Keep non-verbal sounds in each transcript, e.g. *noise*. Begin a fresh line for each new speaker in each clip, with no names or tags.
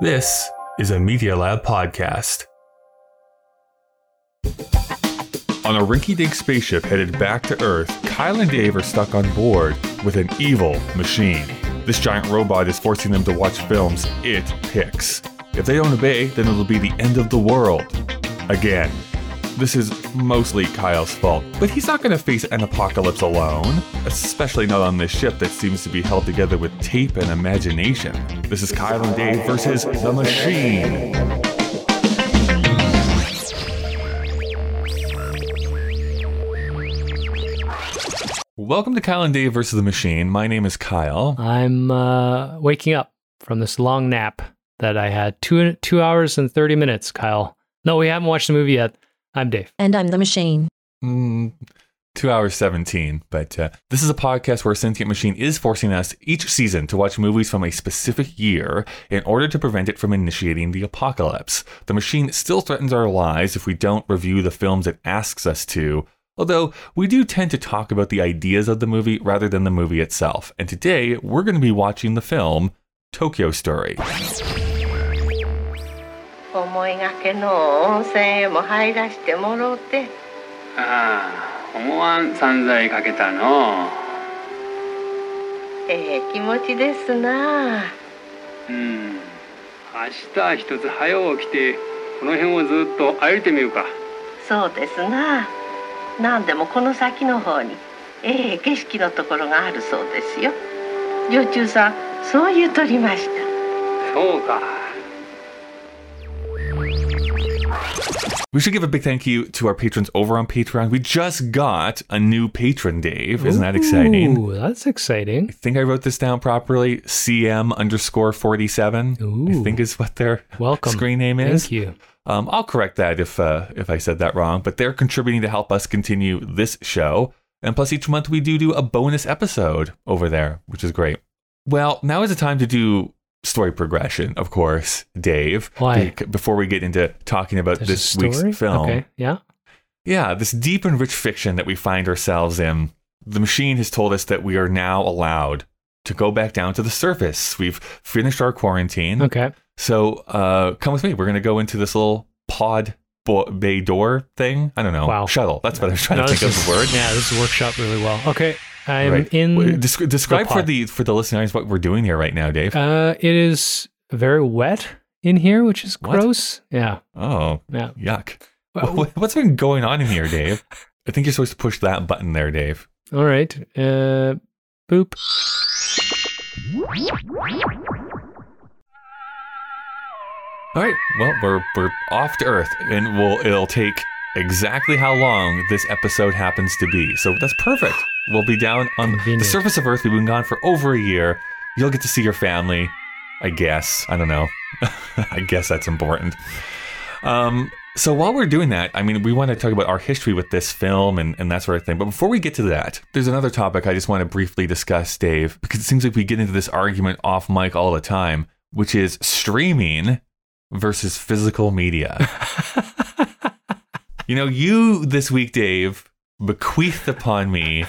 This is a Media Lab podcast. On a rinky dink spaceship headed back to Earth, Kyle and Dave are stuck on board with an evil machine. This giant robot is forcing them to watch films it picks. If they don't obey, then it'll be the end of the world. Again. This is mostly Kyle's fault, but he's not going to face an apocalypse alone, especially not on this ship that seems to be held together with tape and imagination. This is Kyle and Dave versus the machine. Welcome to Kyle and Dave versus the Machine. My name is Kyle.
I'm uh, waking up from this long nap that I had two two hours and thirty minutes. Kyle, no, we haven't watched the movie yet. I'm Dave.
And I'm the machine.
Mm, two hours 17. But uh, this is a podcast where a sentient machine is forcing us each season to watch movies from a specific year in order to prevent it from initiating the apocalypse. The machine still threatens our lives if we don't review the films it asks us to. Although we do tend to talk about the ideas of the movie rather than the movie itself. And today we're going to be watching the film Tokyo Story.
思いがけの温泉へも入らしてもろうて。
ああ思わん散財かけたの。
ええ気持ちですな。
うん。明日一つ早起きてこの辺をずっと歩いてみようか。
そうですな。何でもこの先の方にええ景色のところがあるそうですよ。女中さんそう言うとりました。
そうか
We should give a big thank you to our patrons over on Patreon. We just got a new patron, Dave. Isn't that exciting?
Ooh, that's exciting.
I think I wrote this down properly. CM underscore 47.
Ooh.
I think is what their
Welcome.
screen name is.
Thank you.
Um, I'll correct that if uh, if I said that wrong, but they're contributing to help us continue this show. And plus, each month we do do a bonus episode over there, which is great. Well, now is the time to do story progression, of course, Dave.
Why?
Bec- before we get into talking about
There's
this week's film.
Okay. Yeah.
Yeah, this deep and rich fiction that we find ourselves in. The machine has told us that we are now allowed to go back down to the surface. We've finished our quarantine.
Okay.
So uh, come with me. We're going to go into this little pod bo- bay door thing. I don't know.
Wow.
Shuttle. That's what I was trying
No,
to think
this
of the word. *laughs*
Yeah, this is workshop really well. Okay. I'm
Right.
in.
Wait, desc- describe for the for the listeners what we're doing here right now, Dave.
uh, it is very wet in here, which is
What?
gross. Yeah.
oh,
Yeah.
yuck.
Well,
What, what's been going on in here, Dave? I think you're supposed to push that button there, Dave.
All right. Uh, boop.
All right. Well, we're we're off to Earth, and we'll it'll take exactly how long this episode happens to be. So that's perfect. We'll be down on the surface of Earth. We've been gone for over a year. You'll get to see your family. I guess. I don't know. *laughs* I guess that's important. Um. So while we're doing that, I mean, we want to talk about our history with this film and, and that sort of thing. But before we get to that, there's another topic I just want to briefly discuss, Dave, because it seems like we get into this argument off mic all the time, which is streaming versus physical media. *laughs* you know, you this week, Dave, bequeathed upon me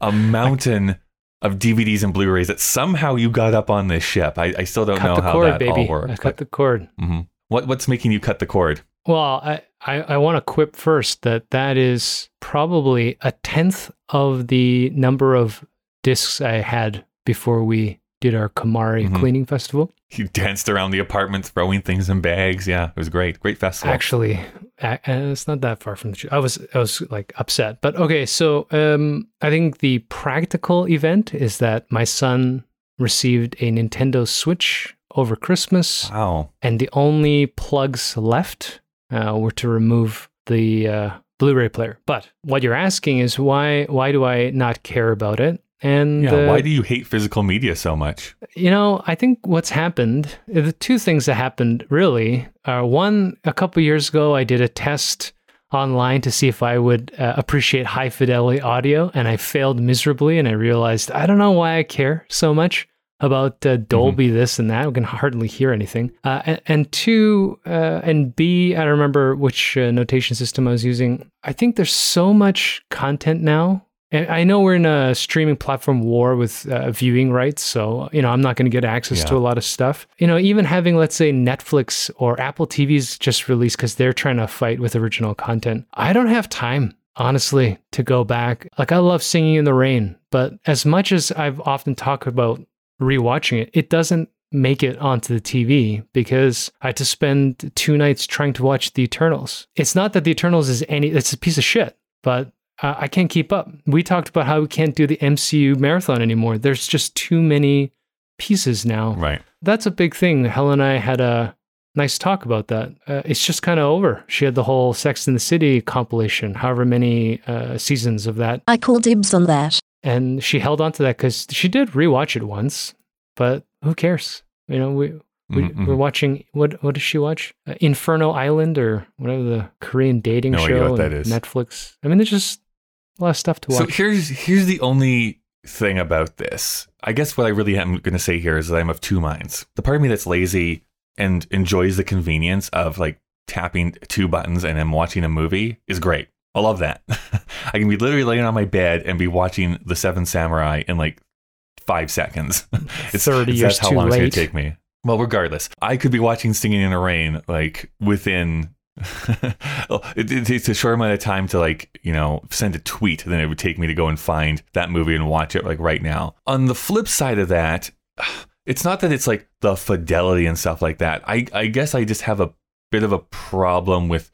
a mountain of DVDs and Blu-rays that somehow you got up on this ship. I, I still don't
cut
know
the
how
cord,
that
baby.
all
I
worked.
cut the cord.
hmm What what's making you cut the cord?
Well, I, I, I want to quip first that that is probably a tenth of the number of discs I had before we did our KonMari
Mhm.
cleaning festival.
You danced around the apartment, throwing things in bags. Yeah, it was great. Great festival.
Actually, uh, it's not that far from the truth. I was I was like upset, but okay. So um, I think the practical event is that my son received a Nintendo Switch over Christmas,
wow.
and the only plugs left uh, were to remove the uh, Blu-ray player. But what you're asking is why why do I not care about it? And
Yeah.
uh,
why do you hate physical media so much?
you know, I think what's happened, the two things that happened really are one, a couple years ago, I did a test online to see if I would uh, appreciate high fidelity audio, and I failed miserably. And I realized I don't know why I care so much about uh, Dolby this and that. We can hardly hear anything. Uh, and, and two, uh, and B, I don't remember which uh, notation system I was using. I think there's so much content now And I know we're in a streaming platform war with uh, viewing rights, so you know I'm not going to get access to a lot of stuff. You know, even having let's say Netflix or Apple TV's just released because they're trying to fight with original content. I don't have time, honestly, to go back. Like I love Singing in the Rain, but as much as I've often talked about rewatching it, it doesn't make it onto the TV because I had to spend two nights trying to watch The Eternals. It's not that The Eternals is any, it's a piece of shit, but uh, I can't keep up. We talked about how we can't do the MCU marathon anymore. There's just too many pieces now.
Right.
That's a big thing. Helen and I had a nice talk about that. Uh, it's just kind of over. She had the whole Sex in the City compilation, however many uh, seasons of that
I call dibs on that.
and she held on to that because she did rewatch it once, but who cares? You know, we, we
Mhm,
we're watching what what does she watch? Uh, Inferno Island or whatever the Korean dating
No
show
idea what that
on. Netflix. I mean, there's just a lot of stuff to watch.
So here's here's the only thing about this. I guess what I really am going to say here is that I'm of two minds. The part of me that's lazy and enjoys the convenience of like tapping two buttons and I'm watching a movie is great. I love that. *laughs* I can be literally laying on my bed and be watching The Seven Samurai in like five seconds. *laughs* It's
30 years
that's how
too
long it's
late.
going to take me. Well, regardless, I could be watching Singing in the Rain like within. *laughs* it, it takes a short amount of time to like you know send a tweet than it would take me to go and find that movie and watch it like right now. On the flip side of that, *sighs* it's not that it's like the fidelity and stuff like that. I I guess I just have a bit of a problem with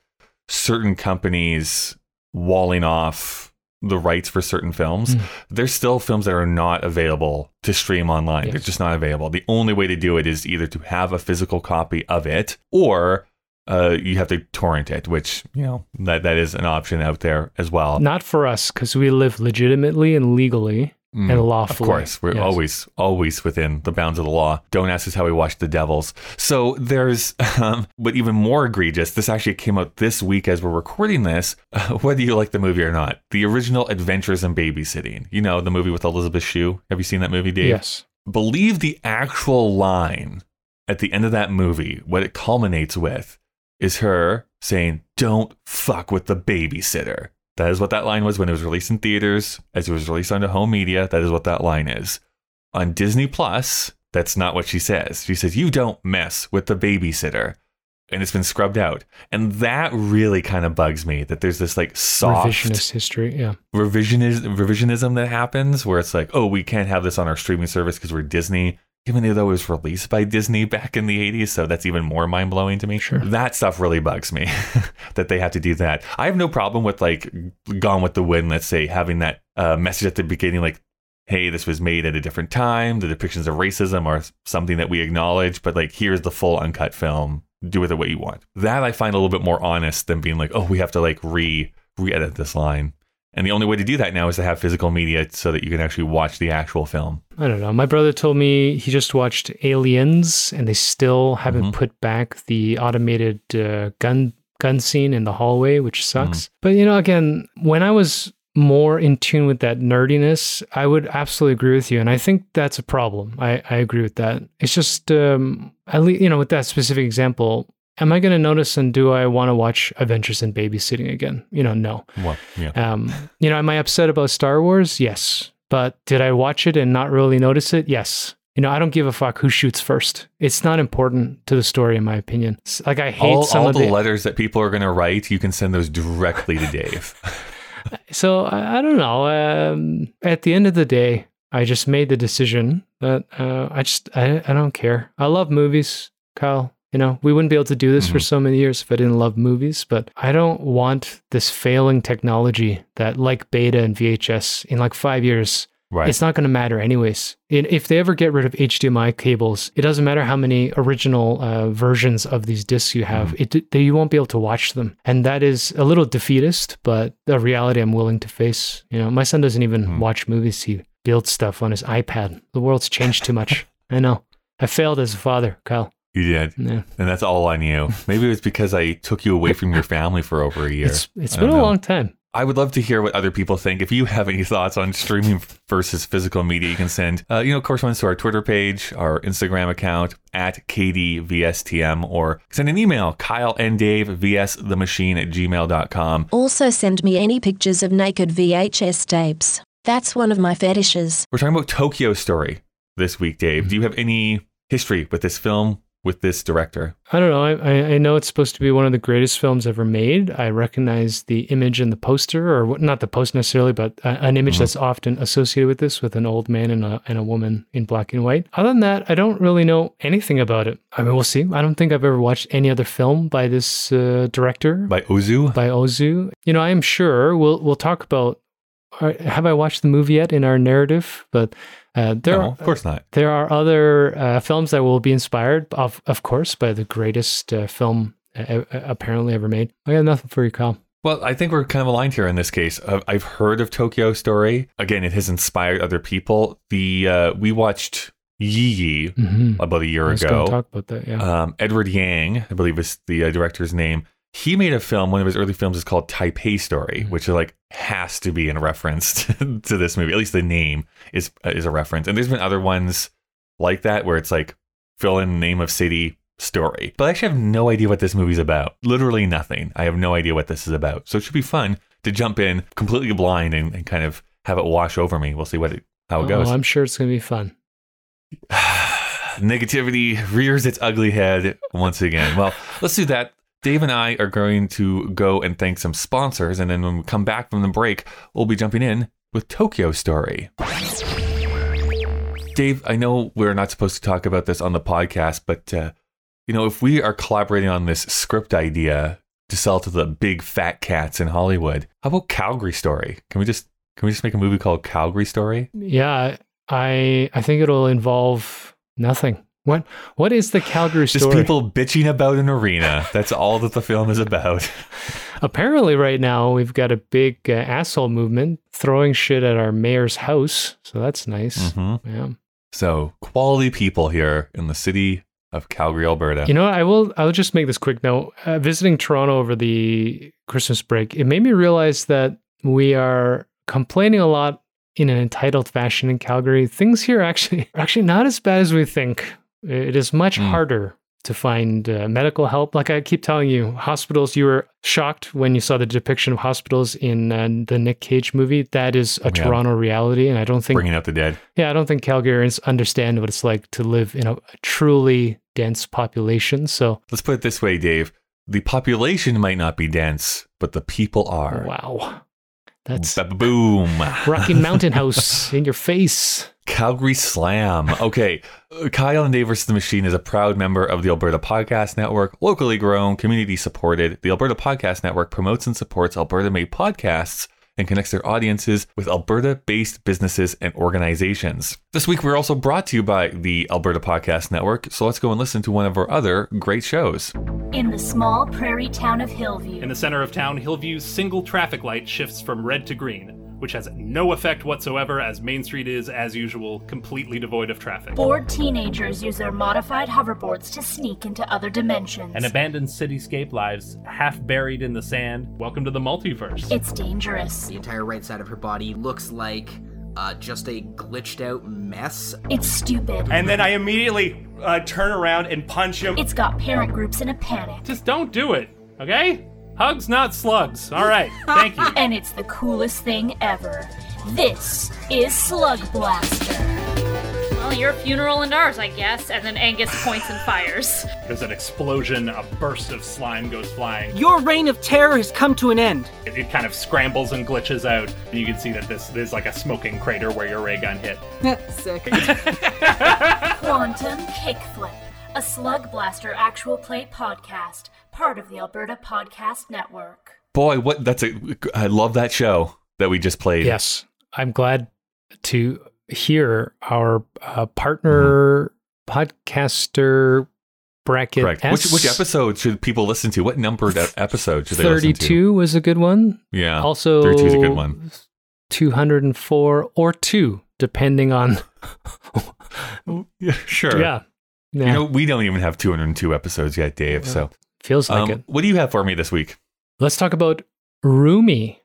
certain companies walling off the rights for certain films.
Mm.
There's still films that are not available to stream online. They're just not available. The only way to do it is either to have a physical copy of it or uh, you have to torrent it, which, you know, that, that is an option out there as well.
Not for us because we live legitimately and legally
Mm.
and lawfully.
Of course, we're
Yes.
always, always within the bounds of the law. Don't ask us how we watch the Devils. So there's, *laughs* um, but even more egregious. This actually came out this week as we're recording this. *laughs* whether you like the movie or not, the original Adventures in Babysitting. You know the movie with Elizabeth Shue. Have you seen that movie, Dave?
Yes.
Believe the actual line at the end of that movie. What it culminates with is her saying, "Don't fuck with the babysitter." That is what that line was when it was released in theaters, as it was released onto home media. That is what that line is. On Disney Plus, that's not what she says. She says, You don't mess with the babysitter. And it's been scrubbed out. And that really kind of bugs me that there's this like soft
Revisionist history. Yeah.
revisionism, revisionism that happens where it's like, oh, we can't have this on our streaming service because we're Disney. Even though it was released by Disney back in the 80s, so that's even more mind blowing to me.
Sure.
That stuff really bugs me *laughs* that they have to do that. I have no problem with like Gone with the Wind, let's say, having that uh, message at the beginning, like, hey, this was made at a different time. The depictions of racism are something that we acknowledge, but like, here's the full uncut film. Do with it what you want. That I find a little bit more honest than being like, oh, we have to like re re edit this line. And the only way to do that now is to have physical media so that you can actually watch the actual film.
I don't know. My brother told me he just watched Aliens, and they still haven't
Mhm.
put back the automated uh, gun gun scene in the hallway, which sucks.
Mm-hmm.
But you know, again, when I was more in tune with that nerdiness, I would absolutely agree with you, and I think that's a problem. I, I agree with that. It's just, um, at least you know, with that specific example. Am I going to notice and do I want to watch Adventures in Babysitting again? You know, no.
Well, yeah.
Um, you know, am I upset about Star Wars? Yes. But did I watch it and not really notice it? Yes. You know, I don't give a fuck who shoots first. It's not important to the story, in my opinion. Like I hate
all,
some
all
of
the,
the.
letters that people are going to write, you can send those directly to Dave. *laughs* *laughs*
so I, I don't know. Um, at the end of the day, I just made the decision that uh, I just I, I don't care. I love movies, Kyle. You know, we wouldn't be able to do this for
Mhm.
so many years if I didn't love movies. But I don't want this failing technology that, like beta and VHS, in like five years,
right.
It's not going to matter anyways. If they ever get rid of HDMI cables, it doesn't matter how many original uh, versions of these discs you have.
Mm.
It they, you won't be able to watch them, and that is a little defeatist, but a reality I'm willing to face. You know, my son doesn't even
Mm.
watch movies; he builds stuff on his iPad. The world's changed too much. *laughs* I know. I failed as a father, Kyle.
You did.
Yeah.
And that's all on you. Maybe it was because I took you away from your family for over a year.
It's it's
I
been a
know.
long time.
I would love to hear what other people think. If you have any thoughts on streaming versus physical media, you can send, uh, you know, correspondence to our Twitter page, our Instagram account at KDVSTM, or send an email, Kyle and Dave, VSTheMachine at gmail.com.
Also, send me any pictures of naked VHS tapes. That's one of my fetishes.
We're talking about Tokyo Story this week, Dave. Do you have any history with this film, with this director?
I don't know. I, I- I know it's supposed to be one of the greatest films ever made. I recognize the image in the poster, or not the post necessarily, but an image that's often associated with this, with an old man and a, and a woman in black and white. Other than that, I don't really know anything about it. I mean, we'll see. I don't think I've ever watched any other film by this uh, director,
By Ozu?
by Ozu. You know, I am sure we'll we'll talk about. uh, Have I watched the movie yet in our narrative? But uh, there
no,
are
of course not.
there are other uh, films that will be inspired, of of course, by the greatest uh, film apparently ever made. I got nothing for you, Kyle.
Well, I think we're kind of aligned here in this case. Uh, I've heard of Tokyo Story. Again, it has inspired other people. The uh, we watched Yi Yi
Mm-hmm.
about a year ago.
talk about that. Yeah.
Um, Edward Yang, I believe is the uh, director's name. He made a film. One of his early films is called Taipei Story,
Mm-hmm.
which like has to be in reference *laughs* to, to this movie. At least the name is uh, is a reference. And there's been other ones like that where it's like fill in name of city story. But I actually have no idea what this movie's about. Literally nothing. I have no idea what this is about. So it should be fun to jump in completely blind and, and kind of have it wash over me. We'll see what it, how it goes.
Oh, I'm sure it's going to be fun. *sighs*
Negativity rears its ugly head once again. Well, let's do that. Dave and I are going to go and thank some sponsors, and then when we come back from the break, we'll be jumping in with Tokyo Story. Dave, I know we're not supposed to talk about this on the podcast, but uh, you know, if we are collaborating on this script idea to sell to the big fat cats in Hollywood, how about Calgary Story? Can we just can we just make a movie called Calgary Story?
Yeah, I I think it'll involve nothing. What what is the Calgary story?
Just people bitching about an arena. That's all that the film is about. *laughs*
Apparently, right now we've got a big uh, asshole movement throwing shit at our mayor's house, so that's nice.
hmm
Yeah.
So quality people here in the city of Calgary, Alberta.
You know, what? I will. I'll just make this quick note. Uh, visiting Toronto over the Christmas break, it made me realize that we are complaining a lot in an entitled fashion in Calgary. Things here actually are actually not as bad as we think. It is much
Mm.
harder to find uh, medical help. Like I keep telling you, hospitals. You were shocked when you saw the depiction of hospitals in uh, the Nick Cage movie. That is a
Yeah.
Toronto reality, and I don't think
bringing out the dead.
yeah, I don't think Calgarians understand what it's like to live in a, a truly dense population. So,
Let's put it this way, Dave. The population might not be dense, but the people are.
wow, that's
Ba-boom.
Rocky Mountain *laughs* House in your face.
Calgary Slam. Okay. Uh, Kyle and Dave vs. the Machine is a proud member of the Alberta Podcast Network, locally grown, community supported. The Alberta Podcast Network promotes and supports Alberta made podcasts and connects their audiences with Alberta based businesses and organizations. This week, we're also brought to you by the Alberta Podcast Network. So let's go and listen to one of our other great shows.
In the small prairie town of Hillview,
In the center of town, Hillview's single traffic light shifts from red to green, which has no effect whatsoever as Main Street is, as usual, completely devoid of traffic.
bored teenagers use their modified hoverboards to sneak into other dimensions.
An abandoned cityscape lives half buried in the sand. Welcome to the multiverse.
it's dangerous.
The entire right side of her body looks like uh, just a glitched out mess.
It's stupid.
and then I immediately uh, turn around and punch him.
It's got parent groups in a panic.
Just don't do it, okay? Hugs, not slugs. All right, thank you. *laughs*
And it's the coolest thing ever. This is Slug Blaster.
Well, your funeral and ours, I guess. And then Angus points and fires.
There's an explosion, a burst of slime goes flying.
Your reign of terror has come to an end.
It, it kind of scrambles and glitches out. And you can see that this is like a smoking crater where your ray gun hit.
Sick. *laughs*
Quantum Kickflip, a Slug Blaster actual play podcast, part of the Alberta Podcast Network.
Boy, what that's a I love that show that we just played.
Yes, I'm glad to hear our uh, partner podcaster bracket.
Correct. Which,
S.
which episode should people listen to? What numbered episode should they listen to?
32 was a good one.
Yeah.
Also,
32 is a good one.
204 or two, depending on.
Yeah, *laughs* sure.
yeah. Yeah.
You know, we don't even have 202 episodes yet, Dave. So,
feels like
um,
it.
what do you have for me this week?
Let's talk about Rumi.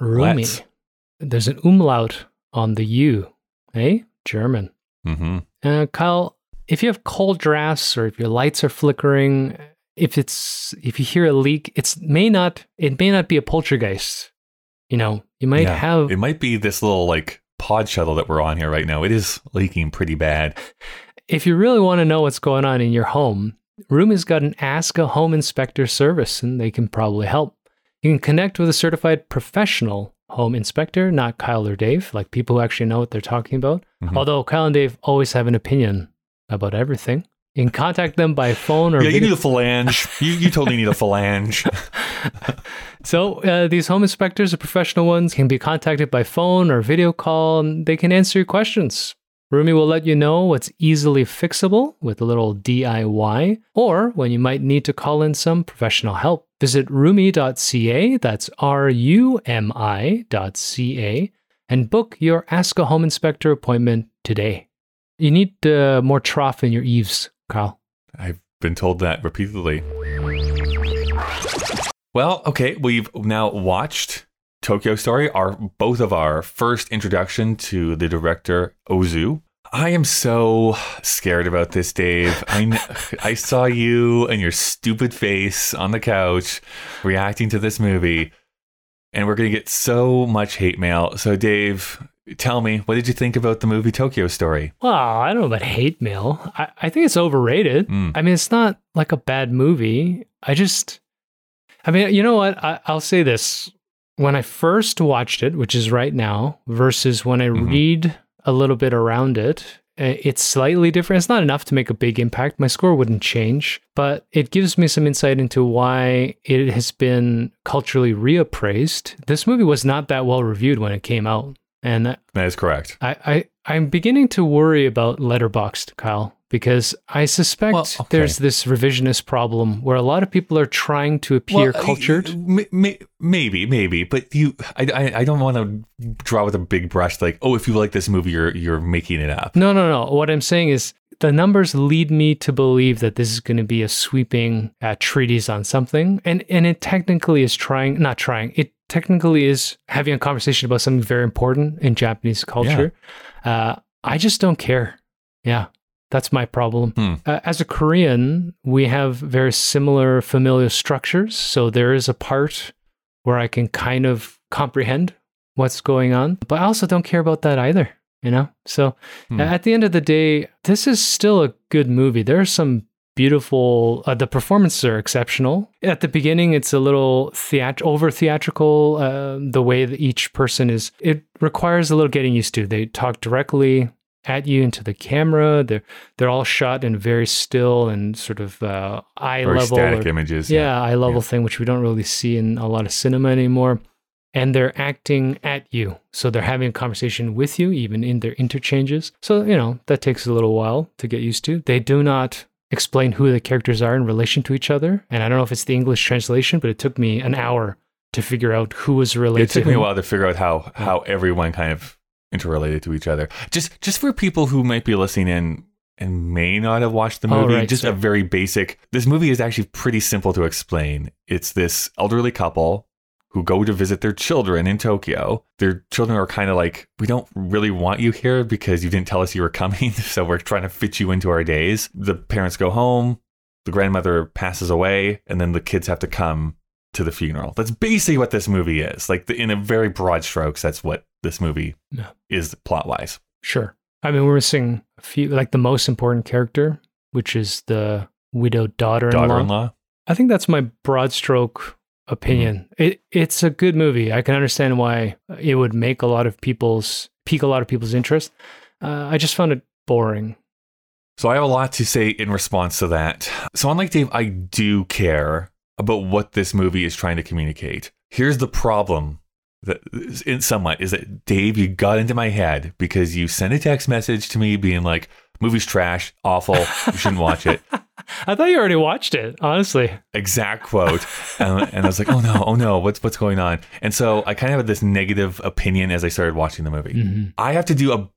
Rumi.
Let's.
There's an umlaut on the U. Hey, German.
Mm-hmm.
Uh, Kyle, if you have cold drafts or if your lights are flickering, if it's if you hear a leak, it's may not it may not be a poltergeist. You know, you might
Yeah.
have
It might be this little like pod shuttle that we're on here right now. It is leaking pretty bad.
if you really want to know what's going on in your home, Rumi's got an Ask a Home Inspector service and they can probably help. You can connect with a certified professional home inspector, not Kyle or Dave, like people who actually know what they're talking about.
Mhm.
Although Kyle and Dave always have an opinion about everything. You can contact them by phone or
yeah, you
video-
need a phalange. you you totally need a phalange. *laughs* *laughs*
So uh, these home inspectors, the professional ones, can be contacted by phone or video call, and they can answer your questions. Rumi will let you know what's easily fixable with a little DIY, or when you might need to call in some professional help. Visit rumi.ca, that's R U M I.ca, and book your Ask a Home Inspector appointment today. You need uh, more trough in your eaves, Carl.
I've been told that repeatedly. Well, okay, we've now watched Tokyo Story, our both of our first introduction to the director Ozu. I am so scared about this, Dave. I *laughs* I saw you and your stupid face on the couch reacting to this movie, and we're gonna get so much hate mail. So, Dave, tell me, what did you think about the movie Tokyo Story?
Well, I don't know about hate mail. I, I think it's overrated.
Mm.
I mean, it's not like a bad movie. I just, I mean, you know what? I, I'll say this. When I first watched it, which is right now, versus when I
Mhm.
read a little bit around it, uh, it's slightly different. It's not enough to make a big impact. My score wouldn't change, but it gives me some insight into why it has been culturally reappraised. This movie was not that well reviewed when it came out. And that-
That is correct.
I, I I'm beginning to worry about Letterboxd, Kyle, because I suspect
Well, okay.
there's this revisionist problem where a lot of people are trying to appear
Well,
cultured.
uh, m- maybe, maybe, but you, I, I, I don't want to draw with a big brush. Like, oh, if you like this movie, you're you're making it up.
no, no, no. What I'm saying is the numbers lead me to believe that this is going to be a sweeping uh, treatise on something, and and it technically is trying, not trying. It technically is having a conversation about something very important in Japanese culture. Uh, I just don't care. Yeah, that's my problem.
Hmm.
Uh, as a Korean, we have very similar familial structures. So there is a part where I can kind of comprehend what's going on, but I also don't care about that either, you know? So
Hmm.
at the end of the day, this is still a good movie. There are some beautiful, uh, the performances are exceptional. At the beginning, it's a little theat- over theatrical, uh, the way that each person is, it requires a little getting used to. They talk directly at you into the camera. They're they're all shot in very still and sort of uh, eye
Very
level.
static
or-
images.
yeah, eye level
Yeah.
thing, which we don't really see in a lot of cinema anymore. And they're acting at you. So they're having a conversation with you, even in their interchanges. So, you know, that takes a little while to get used to. They do not explain who the characters are in relation to each other. And I don't know if it's the English translation, but it took me an hour to figure out who was related
It took
to
me a while to figure out how how everyone kind of interrelated to each other. Just just for people who might be listening in and may not have watched the
Oh,
movie,
right,
just a very basic. This movie is actually pretty simple to explain. It's this elderly couple who go to visit their children in Tokyo. Their children are kind of like, we don't really want you here because you didn't tell us you were coming, *laughs* so we're trying to fit you into our days. The parents go home, the grandmother passes away, and then the kids have to come to the funeral. That's basically what this movie is. Like the, in a very broad strokes, that's what this movie
Yeah.
is plot wise.
Sure. I mean, we're missing a few, like the most important character, which is the widowed daughter-in-law.
Daughter-in-law.
I think that's my broad stroke opinion. It it's a good movie. I can understand why it would make a lot of people's pique a lot of people's interest. Uh, I just found it boring.
So I have a lot to say in response to that. So unlike Dave, I do care about what this movie is trying to communicate. Here's the problem that in somewhat is that Dave, you got into my head because you sent a text message to me being like, movie's trash, awful, you shouldn't watch it. *laughs*
I thought you already watched it, honestly.
exact quote and, and i was like oh no oh no what's what's going on and so i kind of had this negative opinion as i started watching the movie
Mhm.
i have to do a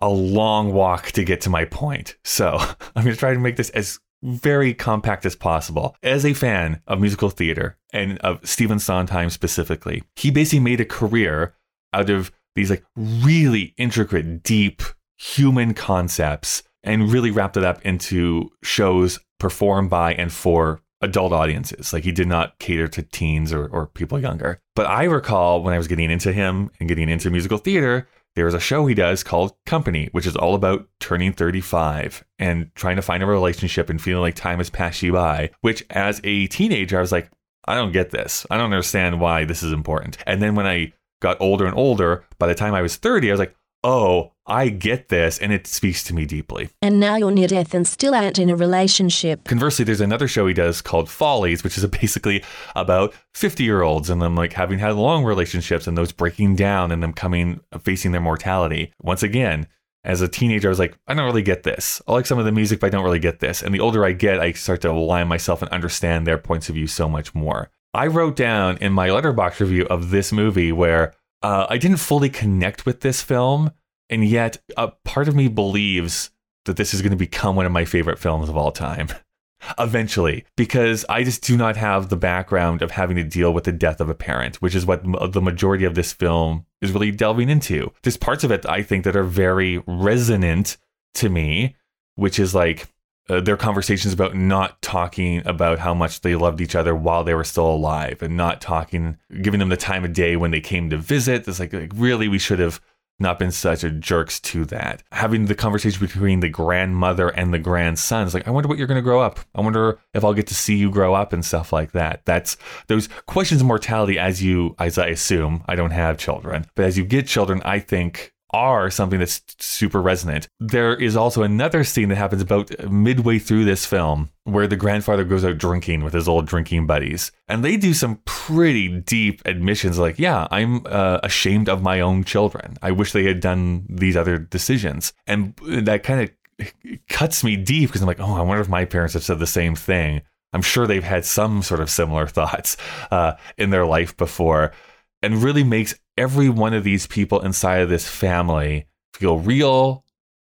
a long walk to get to my point so *laughs* i'm going to try to make this as very compact as possible. As a fan of musical theater and of Stephen Sondheim specifically, he basically made a career out of these like really intricate, deep human concepts and really wrapped it up into shows performed by and for adult audiences. Like he did not cater to teens or, or people younger. But I recall when I was getting into him and getting into musical theater, there is a show he does called Company, which is all about turning 35 and trying to find a relationship and feeling like time has passed you by. Which, as a teenager, I was like, I don't get this. I don't understand why this is important. And then when I got older and older, by the time I was 30, I was like, oh, I get this and it speaks to me deeply.
And now you're near death and still aren't in a relationship.
Conversely, there's another show he does called Follies, which is *laughs* basically about 50 year olds and them like having had long relationships and those breaking down and them coming facing their mortality. Once again, as a teenager, I was like, I don't really get this. I like some of the music, but I don't really get this. And the older I get, I start to align myself and understand their points of view so much more. I wrote down in my Letterboxd review of this movie where uh, I didn't fully connect with this film and yet a part of me believes that this is going to become one of my favorite films of all time. *laughs* Eventually, because I just do not have the background of having to deal with the death of a parent, which is what the majority of this film is really delving into. There's parts of it I think that are very resonant to me, which is like uh, their conversations about not talking about how much they loved each other while they were still alive and not talking, giving them the time of day when they came to visit. It's like, like really, we should have not been such a jerks to that. Having the conversation between the grandmother and the grandson is like, I wonder what you're going to grow up. I wonder if I'll get to see you grow up and stuff like that. That's those questions of mortality as you, as I assume, I don't have children, but as you get children, I think are something that's super resonant. There is also another scene that happens about midway through this film where the grandfather goes out drinking with his old drinking buddies. And they do some pretty deep admissions like, yeah, I'm uh, ashamed of my own children. I wish they had done these other decisions. And that kind of cuts me deep because I'm like, oh, I wonder if my parents have said the same thing. I'm sure they've had some sort of similar *laughs* thoughts uh, in their life before and really makes every one of these people inside of this family feel real.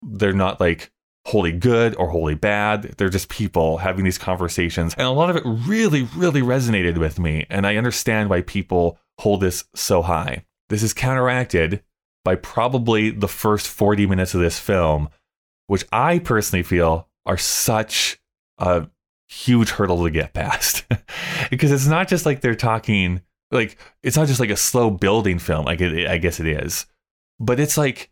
They're not like wholly good or wholly bad. They're just people having these conversations. And a lot of it really, really resonated with me. And I understand why people hold this so high. This is counteracted by probably the first 40 minutes of this film, which I personally feel are such a huge hurdle to get past. *laughs* because it's not just like they're talking like it's not just like a slow building film like it, i guess it is. But it's like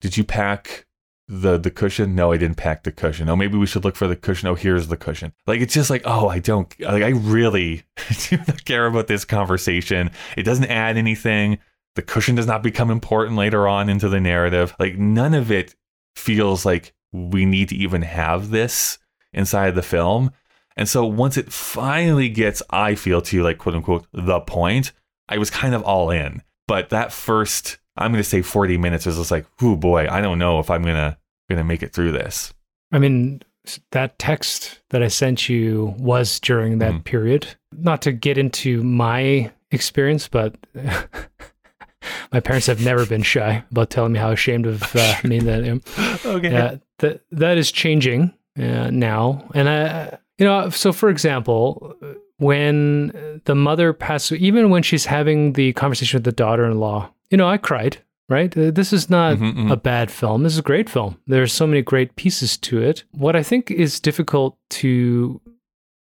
did you pack the the cushion? No i didn't pack the cushion. Oh maybe we should look for the cushion. Oh here's the cushion. Like it's just like oh i don't like i really *laughs* do not care about this conversation. It doesn't add anything. The cushion does not become important later on into the narrative. Like none of it feels like we need to even have this inside the film and so once it finally gets, I feel to like quote unquote the point, I was kind of all in. But that first, I'm going to say 40 minutes was just like, oh boy, I don't know if I'm going to going to make it through this.
I mean, that text that I sent you was during that mm. period. Not to get into my experience, but *laughs* my parents have never been shy about telling me how ashamed of uh, me that I am. *laughs* okay. Uh, that that is changing uh, now, and I you know, so for example, when the mother passes, even when she's having the conversation with the daughter-in-law, you know, I cried. Right? Uh, this is not mm-hmm, mm-hmm. a bad film. This is a great film. There are so many great pieces to it. What I think is difficult to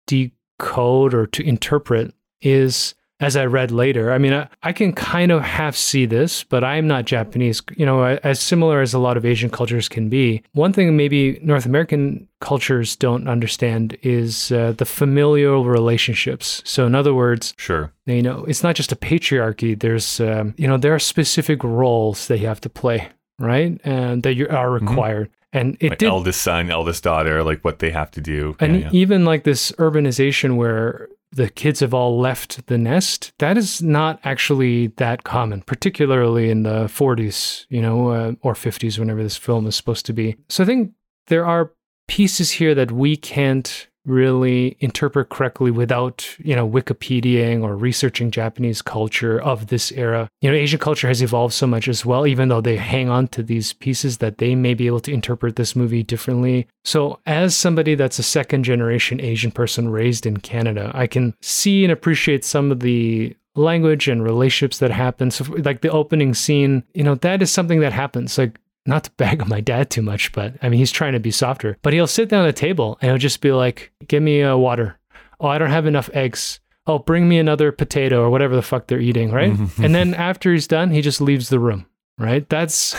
decode or to interpret is as I read later. I mean, I, I, can kind of half see this, but I'm not Japanese, you know, as similar as a lot of Asian cultures can be. One thing maybe North American cultures don't understand is uh, the familial relationships. So, in other words,
sure,
you know, it's not just a patriarchy. There's, um, you know, there are specific roles that you have to play, right? And that you are mm-hmm. required. Mm-hmm. And it
like
did,
eldest son, eldest daughter, like what they have to do.
And yeah, yeah. even like this urbanization where the kids have all left the nest, that is not actually that common, particularly in the 40s, you know, uh, or 50s, whenever this film is supposed to be. So I think there are pieces here that we can't really interpret correctly without, you know, Wikipediaing or researching Japanese culture of this era. You know, Asian culture has evolved so much as well, even though they hang on to these pieces that they may be able to interpret this movie differently. So, as somebody that's a second generation Asian person raised in Canada, I can see and appreciate some of the language and relationships that happen. So, like the opening scene, you know, that is something that happens. Like, not to bag on my dad too much, but I mean, he's trying to be softer. But he'll sit down at a table and he'll just be like, "Give me a water. Oh, I don't have enough eggs. Oh, bring me another potato or whatever the fuck they're eating, right?" and then *laughs* after he's done, he just leaves the room. Right? That's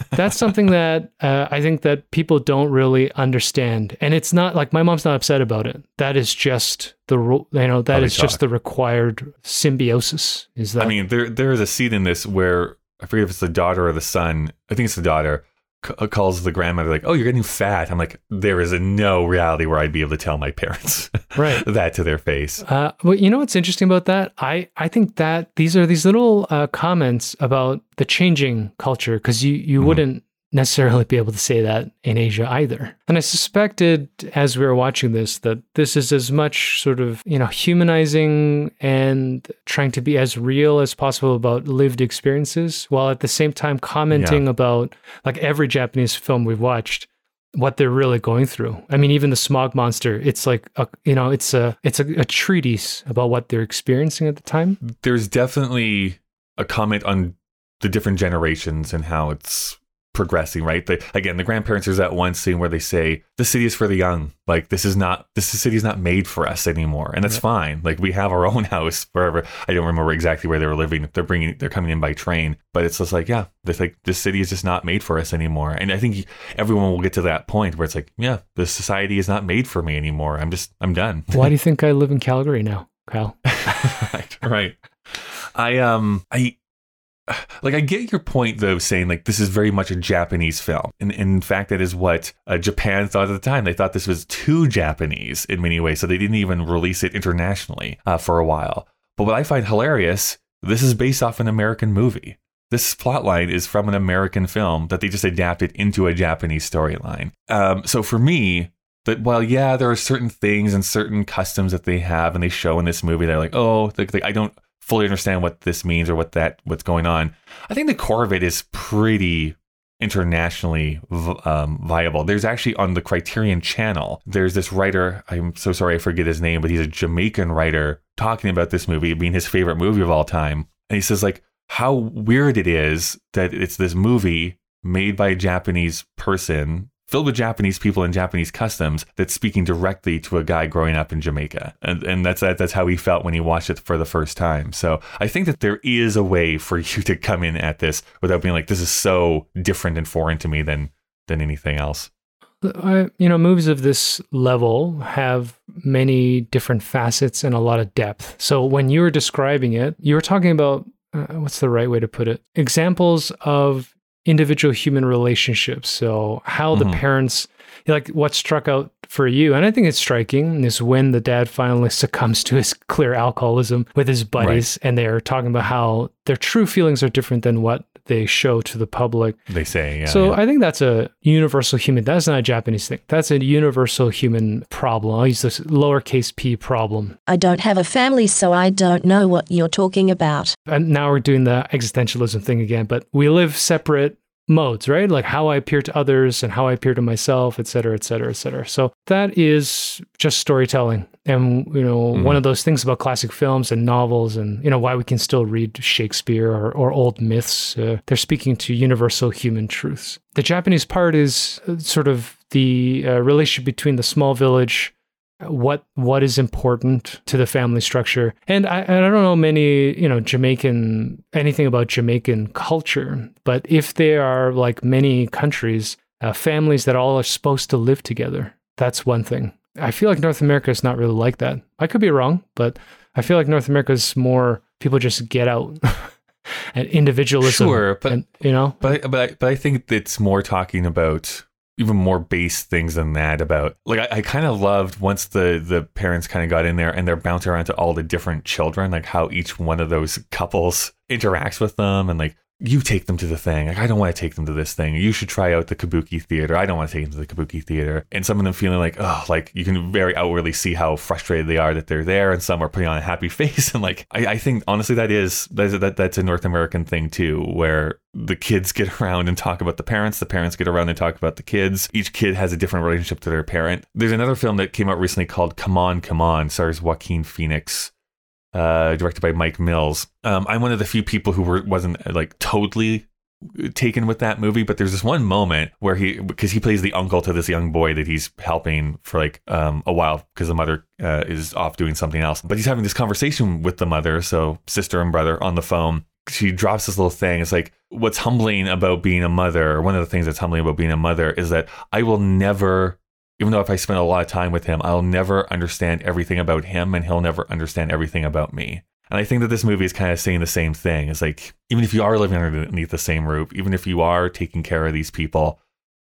*laughs* that's something that uh, I think that people don't really understand, and it's not like my mom's not upset about it. That is just the you know that
How they
is just the required symbiosis. Is that
I mean, there there is a scene in this where I forget if it's the daughter or the son. I think it's the daughter. c- uh, Calls the grandmother like, "Oh, you're getting fat." I'm like, there is a no reality where I'd be able to tell my parents *laughs*
right?
that to their face.
Uh, well, you know what's interesting about that? I, I think that these are these little uh, comments about the changing culture because you, you wouldn't necessarily be able to say that in Asia either. And I suspected as we were watching this that this is as much sort of, you know, humanizing and trying to be as real as possible about lived experiences while at the same time commenting about like every Japanese film we've watched what they're really going through. I mean, even the smog monster, it's like a, you know, it's a it's a, a treatise about what they're experiencing at the time.
There's definitely a comment on the different generations and how it's progressing, right? The, again, the grandparents, there's that one scene where they say, the city is for the young. Like, this is not, this city is not made for us anymore. And that's fine. Like, we have our own *laughs* house wherever. I don't remember exactly where they were living. They're bringing, they're coming in by train. But it's just like, yeah, this, like, this city is just not made for us anymore. And I think everyone will get to that point where it's like, yeah, this society is not made for me anymore. I'm just, I'm done. *laughs*
Why do you think I live in Calgary now, Kyle?
right, *laughs* right. I um I *sighs* like I get your point though, saying like this is very much a Japanese film, and, and in fact that is what uh, Japan thought at the time. They thought this was too Japanese in many ways, so they didn't even release it internationally uh, for a while. But what I find hilarious, this is based off an American movie. This plotline is from an American film that they just adapted into a Japanese storyline. Um, so for me, that while yeah, there are certain things and certain customs that they have and they show in this movie, they're like, oh, like, like I don't fully understand what this means or what that what's going on. I think the core of it is pretty internationally um, viable. There's actually on the Criterion Channel. There's this writer. I'm so sorry I forget his name, but he's a Jamaican writer talking about this movie being his favorite movie of all time, and he says like how weird it is that it's this movie made by a Japanese person filled with Japanese people and Japanese customs that's speaking directly to a guy growing up in Jamaica. And and that's that's how he felt when he watched it for the first time. So I think that there is a way for *laughs* you to come in at this without being like this is so different and foreign to me than than anything else.
I, you know, movies of this level have many different facets and a lot of depth. So when you were describing it, you were talking about uh, what's the right way to put it? Examples of individual human relationships. So how the
Mhm.
parents, like what struck out for you, and I think it's striking, is when the dad finally succumbs to his *laughs* clear alcoholism with his buddies, and they're talking about how their true feelings are different than what they show to the public.
They say, yeah.
so
yeah.
I think that's a universal human. That's not a Japanese thing. That's a universal human problem. I'll use this lowercase p problem.
I don't have a family, so I don't know what you're talking about.
And now we're doing the existentialism thing again. But we live separate modes, right? Like how I appear to others and how I appear to myself, et cetera, et cetera, et cetera. So that is just storytelling. And, you know, one of those things about classic films and novels and, you know, why we can still read Shakespeare or, or old myths, uh, they're speaking to universal human truths. The Japanese part is uh, sort of the uh, relationship between the small village what what is important to the family structure. And I, and I don't know many you know jamaican anything about jamaican culture but if there are like many countries uh, families that all are supposed to live together that's one thing. I feel like north america is not really like that. I could be wrong but i feel like north america is more people just get out *laughs* and individualism
Sure, but-
and, you know?
But but I, but I think it's more talking about even more base things than that. About like I, I kind of loved once the the parents kind of got in there and they're bouncing around to all the different children, like how each one of those couples interacts with them, and like you take them to the thing. Like, I don't want to take them to this thing. You should try out the Kabuki theater. I don't want to take them to the Kabuki theater. And some of them feeling like, oh, like you can very outwardly see how frustrated they are that they're there. And some are putting on a happy *laughs* face. And like, I, I think honestly, that is, that is that, that's a North American thing too, where the kids *laughs* get around and talk about the parents. The parents get around and talk about the kids. Each kid has a different relationship to their parent. There's another film that came out recently called Come On, Come On, stars Joaquin Phoenix uh, directed by Mike Mills. Um, I'm one of the few people who were, wasn't uh, like totally taken with that movie, but there's this one moment where he, because he plays the uncle to this young boy that he's helping for like um, a while because the mother uh, is off doing something else. But he's having this conversation with the mother, so sister and brother on the phone. She drops this little thing. It's like, what's humbling about being a mother, one of the things that's humbling about being a mother is that I will never even though if I spend a lot of time with him, I'll never understand everything about him and he'll never understand everything about me. And I think that this movie is kind of saying the same thing. It's like, even if you are living underneath the same roof, even if you are taking care of these people,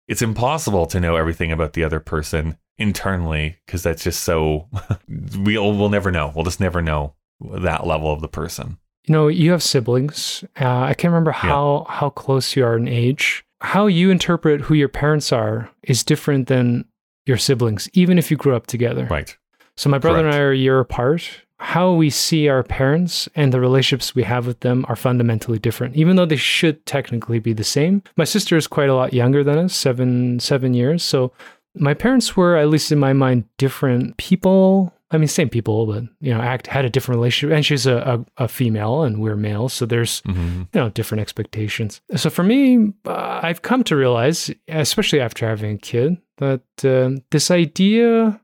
it's impossible to know everything about the other person internally because that's just so, *laughs* we'll, we'll never know. We'll just never know that level of the person.
You know, you have siblings. Uh, I can't remember how, yeah. how close you are in age. How you interpret who your parents are is different than your siblings, even if you grew up together.
Right.
So my brother Correct. and I are a year apart. How we see our parents and the relationships we have with them are fundamentally different, even though they should technically be the same. My sister is quite a lot younger than us, seven seven years. So my parents were, at least in my mind, different people. I mean, same people, but you know, act had a different relationship. And she's a, a, a female, and we're males, so there's mm-hmm. you know different expectations. So for me, uh, I've come to realize, especially after having a kid, that uh, this idea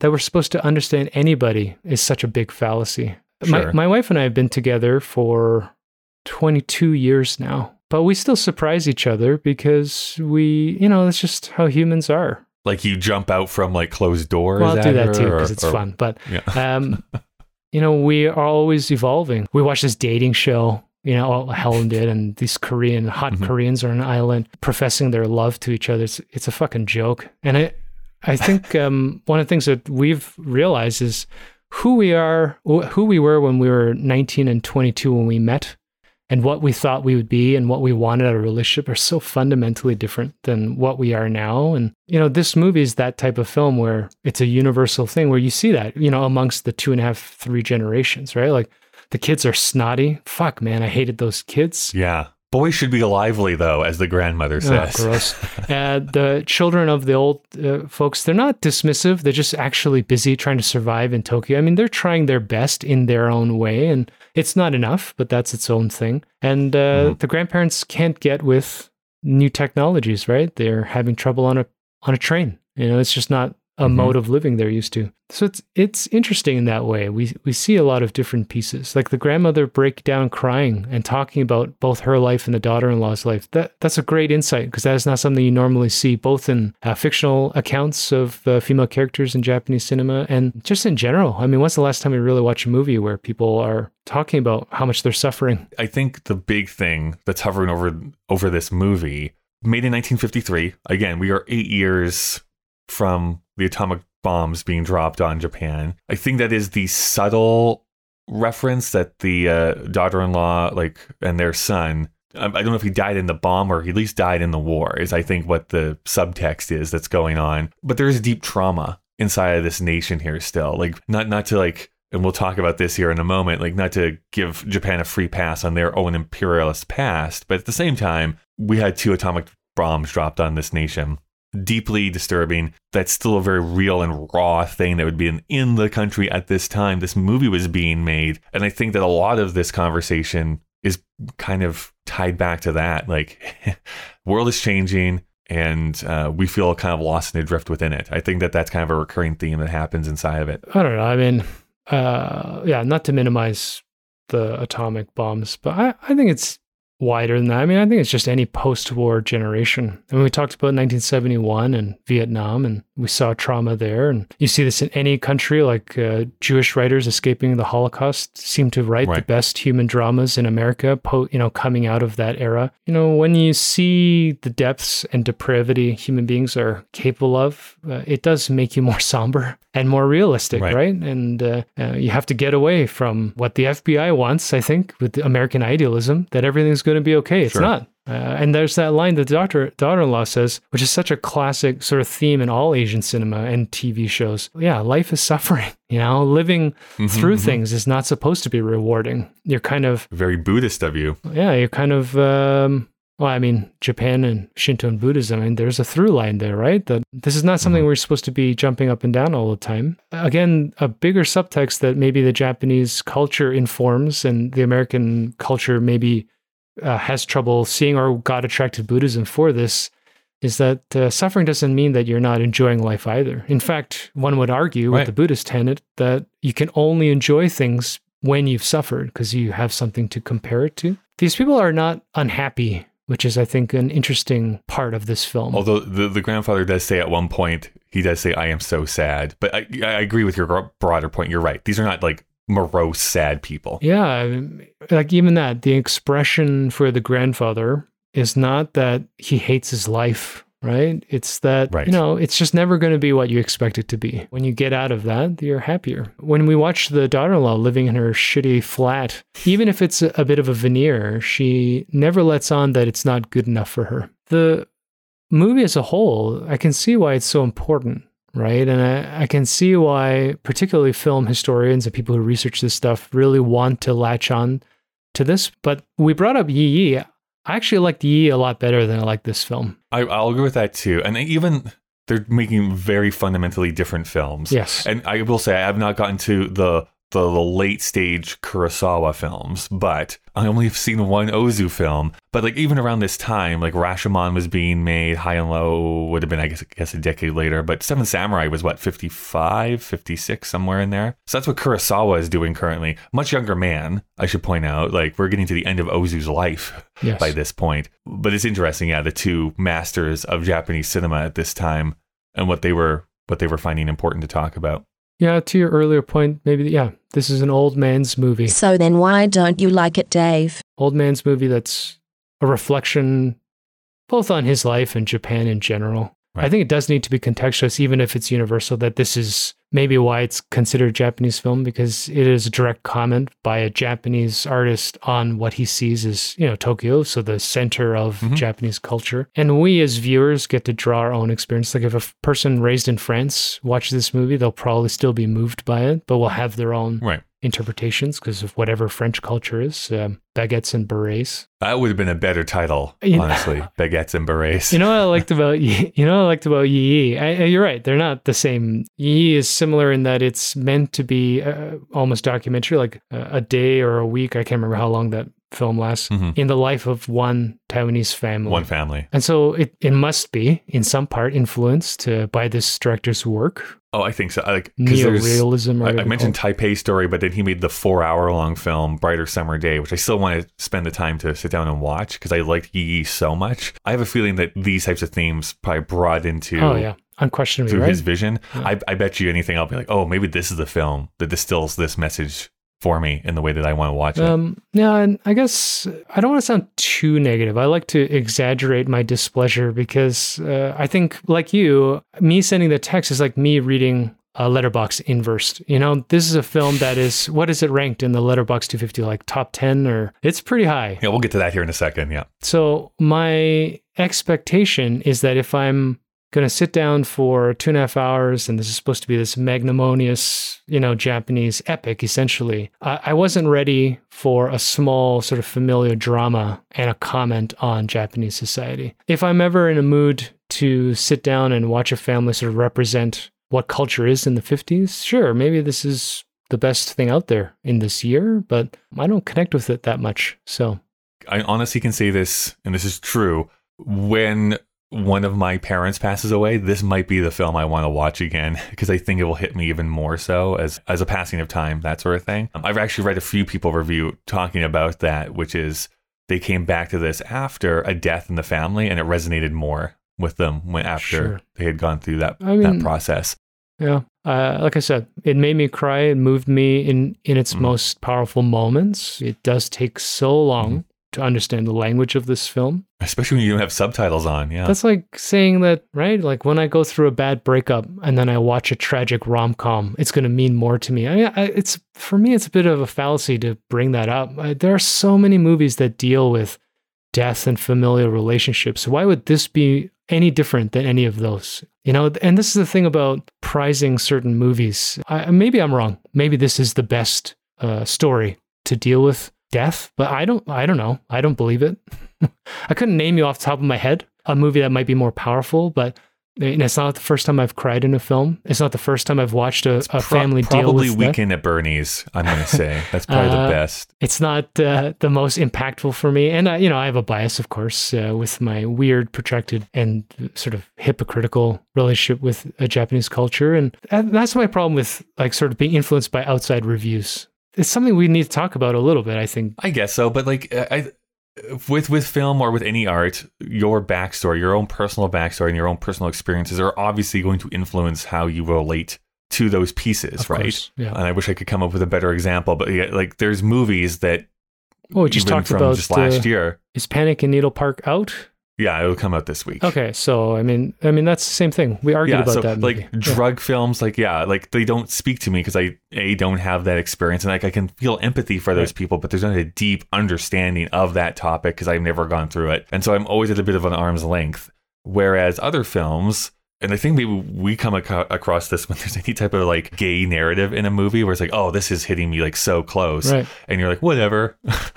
that we're supposed to understand anybody is such a big fallacy. Sure. My, my wife and I have been together for 22 years now, but we still surprise each other because we, you know, that's just how humans are.
Like you jump out from like closed doors.
Well, I'll do that too because it's or, fun. But, yeah. um, *laughs* you know, we are always evolving. We watch this dating show you know, Helen did, and these Korean hot mm-hmm. Koreans are on an island professing their love to each other. It's, it's a fucking joke, and I, I think *laughs* um, one of the things that we've realized is who we are, who we were when we were 19 and 22 when we met, and what we thought we would be and what we wanted out of a relationship are so fundamentally different than what we are now. And you know, this movie is that type of film where it's a universal thing where you see that, you know, amongst the two and a half, three generations, right? Like the kids are snotty. Fuck, man, I hated those kids.
Yeah. Boys should be lively, though, as the grandmother says.
Oh, gross. *laughs* uh, the children of the old uh, folks, they're not dismissive. They're just actually busy trying to survive in Tokyo. I mean, they're trying their best in their own way, and it's not enough, but that's its own thing. And uh, mm. the grandparents can't get with new technologies, right? They're having trouble on a on a train. You know, it's just not a mm-hmm. mode of living they're used to. So it's it's interesting in that way. We we see a lot of different pieces, like the grandmother break down crying and talking about both her life and the daughter-in-law's life. That that's a great insight because that is not something you normally see, both in uh, fictional accounts of uh, female characters in Japanese cinema and just in general. I mean, when's the last time we really watched a movie where people are talking about how much they're suffering?
I think the big thing that's hovering over over this movie, made in 1953. Again, we are eight years from the atomic bombs being dropped on Japan. I think that is the subtle reference that the uh, daughter-in-law, like, and their son. I don't know if he died in the bomb or he at least died in the war. Is I think what the subtext is that's going on. But there is deep trauma inside of this nation here still. Like, not not to like and we'll talk about this here in a moment, like not to give Japan a free pass on their own imperialist past, but at the same time, we had two atomic bombs dropped on this nation deeply disturbing. That's still a very real and raw thing that would be in, in the country at this time. This movie was being made. And I think that a lot of this conversation is kind of tied back to that. Like, *laughs* world is changing and uh, we feel kind of lost and adrift within it. I think that that's kind of a recurring theme that happens inside of it.
I don't know. I mean, uh, yeah, not to minimize the atomic bombs, but I, I think it's wider than that. I mean, I think it's just any post war generation. I mean, we talked about 1971 and Vietnam, and we saw trauma there. And you see this in any country, like uh, Jewish writers escaping the Holocaust seem to write the best human dramas in America, po- you know, coming out of that era. You know, when you see the depths and depravity human beings are capable of, uh, it does make you more *laughs* somber and more realistic,
Right.
right? And uh, uh, you have to get away from what the FBI wants, I think, with American idealism that everything's going to be okay. It's
Sure.
not. Uh, and there's that line the daughter daughter-in-law says, which is such a classic sort of theme in all Asian cinema and TV shows. Yeah, life is suffering. *laughs* You know, living
Mhm,
through
mhm.
things is not supposed to be rewarding. You're kind of
Very Buddhist of you.
yeah, you're kind of um, well, I mean, Japan and Shinto and Buddhism, I mean, there's a through line there, right? That this is not something we're supposed to be jumping up and down all the time. Again, a bigger subtext that maybe the Japanese culture informs and the American culture maybe uh, has trouble seeing or got attracted to Buddhism for this is that uh, suffering doesn't mean that you're not enjoying life either. In fact, one would argue
Right.
with the Buddhist tenet that you can only enjoy things when you've suffered because you have something to compare it to. These people are not unhappy, which is, I think, an interesting part of this film.
Although the, the grandfather does say at one point, he does say, I am so sad. But I, I agree with your broader point. You're right. These are not like morose, sad people.
Yeah, like even that, the expression for the grandfather is not that he hates his life, right? It's that,
Right.
you know, it's just never going to be what you expect it to be. When you get out of that, you're happier. When we watch the daughter in law living in her shitty flat, even if it's a, a bit of a veneer, she never lets on that it's not good enough for her. The movie as a whole, I can see why it's so important, right? And I, I can see why, particularly film historians and people who research this stuff, really want to latch on to this. But we brought up Yi Yi. I actually liked Yi Yi a lot better than I like this film.
I, I'll agree with that too. And even they're making very fundamentally different films.
Yes.
And I will say I have not gotten to the the, the late stage Kurosawa films, but I only have seen one Ozu film. But like even around this time, like Rashomon was being made, High and Low would have been, I guess, I guess a decade later. But Seven Samurai was what, 55, 56, somewhere in there. So that's what Kurosawa is doing currently. Much younger man, I should point out. Like we're getting to the end of Ozu's life
Yes.
by this point. But it's interesting, yeah, the two masters of Japanese cinema at this time and what they were what they were finding important to talk about.
Yeah, to your earlier point, maybe, yeah, this is an old man's movie.
So then why don't you like it, Dave?
Old man's movie that's a reflection both on his life and Japan in general. I think it does need to be contextualized, even if it's universal, that this is maybe why it's considered a Japanese film, because it is a direct comment by a Japanese artist on what he sees as, you know, Tokyo, so the center of
Mhm.
Japanese culture. And we as viewers get to draw our own experience. Like if a person raised in France watches this movie, they'll probably still be moved by it, but will have their own
Right.
Interpretations because of whatever French culture is, um, baguettes and berets.
That would have been a better title,
You know-
honestly. *laughs* Baguettes and berets.
You know what I liked about *laughs* you know what I liked about Yi Yi? You're right; they're not the same. Yi is similar in that it's meant to be uh, almost documentary, like uh, a day or a week. I can't remember how long that film lasts
Mhm.
in the life of one Taiwanese family.
One family.
and so it, it must be in some part influenced uh, by this director's work,
Oh, I think so. Like,
neorealism. Or
I, I mentioned. Taipei Story, but then he made the four hour long film Brighter Summer Day, which I still want to spend the time to sit down and watch because I liked Yi Yi so much. I have a feeling that these types of themes probably brought into
Oh yeah, unquestionably
through
right.
his vision.
Yeah.
I, I bet you anything, I'll be like, oh, maybe this is the film that distills this message for me in the way that I want to watch it.
Um, yeah, and I guess I don't want to sound too negative. I like to exaggerate my displeasure because uh, I think, like you, me sending the text is like me reading a Letterboxd inversed. You know, this is a film that is *laughs* what is it ranked in the Letterboxd 250? Like top 10 or it's pretty high.
yeah, we'll get to that here in a second. Yeah.
So my expectation is that if I'm going to sit down for two and a half hours, and this is supposed to be this magnanimous, you know, Japanese epic, essentially, I, I wasn't ready for a small sort of familial drama and a comment on Japanese society. If I'm ever in a mood to sit down and watch a family sort of represent what culture is in the 50s, sure, maybe this is the best thing out there in this year, but I don't connect with it that much. So,
I honestly can say this, and this is true. When one of my parents passes away, this might be the film I want to watch again because I think it will hit me even more so as as a passing of time, that sort of thing. Um, I've actually read a few people review talking about that, which is they came back to this after a death in the family and it resonated more with them when after
Sure.
they had gone through that
I mean-
that process.
Yeah. Uh, like I said, it made me cry. It moved me in in its
Mm.
most powerful moments. It does take so long
Mm-hmm.
To understand the language of this film.
Especially when you don't have subtitles on. Yeah.
That's like saying that, right? Like when I go through a bad breakup and then I watch a tragic rom com, it's going to mean more to me. I, I, it's for me, it's a bit of a fallacy to bring that up. Uh, there are so many movies that deal with death and familial relationships. Why would this be any different than any of those? You know, and this is the thing about prizing certain movies. I, maybe I'm wrong. Maybe this is the best uh, story to deal with death, but I don't. I don't know. I don't believe it. *laughs* I couldn't name you off the top of my head a movie that might be more powerful, but and it's not the first time I've cried in a film. It's not the first time I've watched a, a
Pro-
family deal
probably
with death.
Weekend at Bernie's. I'm going to say that's probably
Uh,
the best.
It's not uh, the most impactful for me, and I, you know I have a bias, of course, uh, with my weird, protracted, and sort of hypocritical relationship with a Japanese culture, and and that's my problem with like sort of being influenced by outside reviews. It's something we need to talk about a little bit. I think.
I guess so, but like uh, I, with with film or with any art, your backstory, your own personal backstory, and your own personal experiences are obviously going to influence how you relate to those pieces,
Of
right?
course, yeah.
And I wish I could come up with a better example, but yeah, like there's movies that
Oh, we just talked
from
about
just last
uh,
year.
Is Panic in Needle Park out?
Yeah, it'll come out this week.
Okay, so I mean, I mean that's the same thing. We argued
yeah,
about
so
that. Movie.
like drug films, like yeah, like they don't speak to me because I a don't have that experience, and like I can feel empathy for those
Right.
people, but there's not a deep understanding of that topic because I've never gone through it, and so I'm always at a bit of an arm's length. Whereas other films, and I think maybe we come aco- across this when *laughs* there's any type of like gay narrative in a movie where it's like, oh, this is hitting me like so close,
Right.
and you're like, whatever,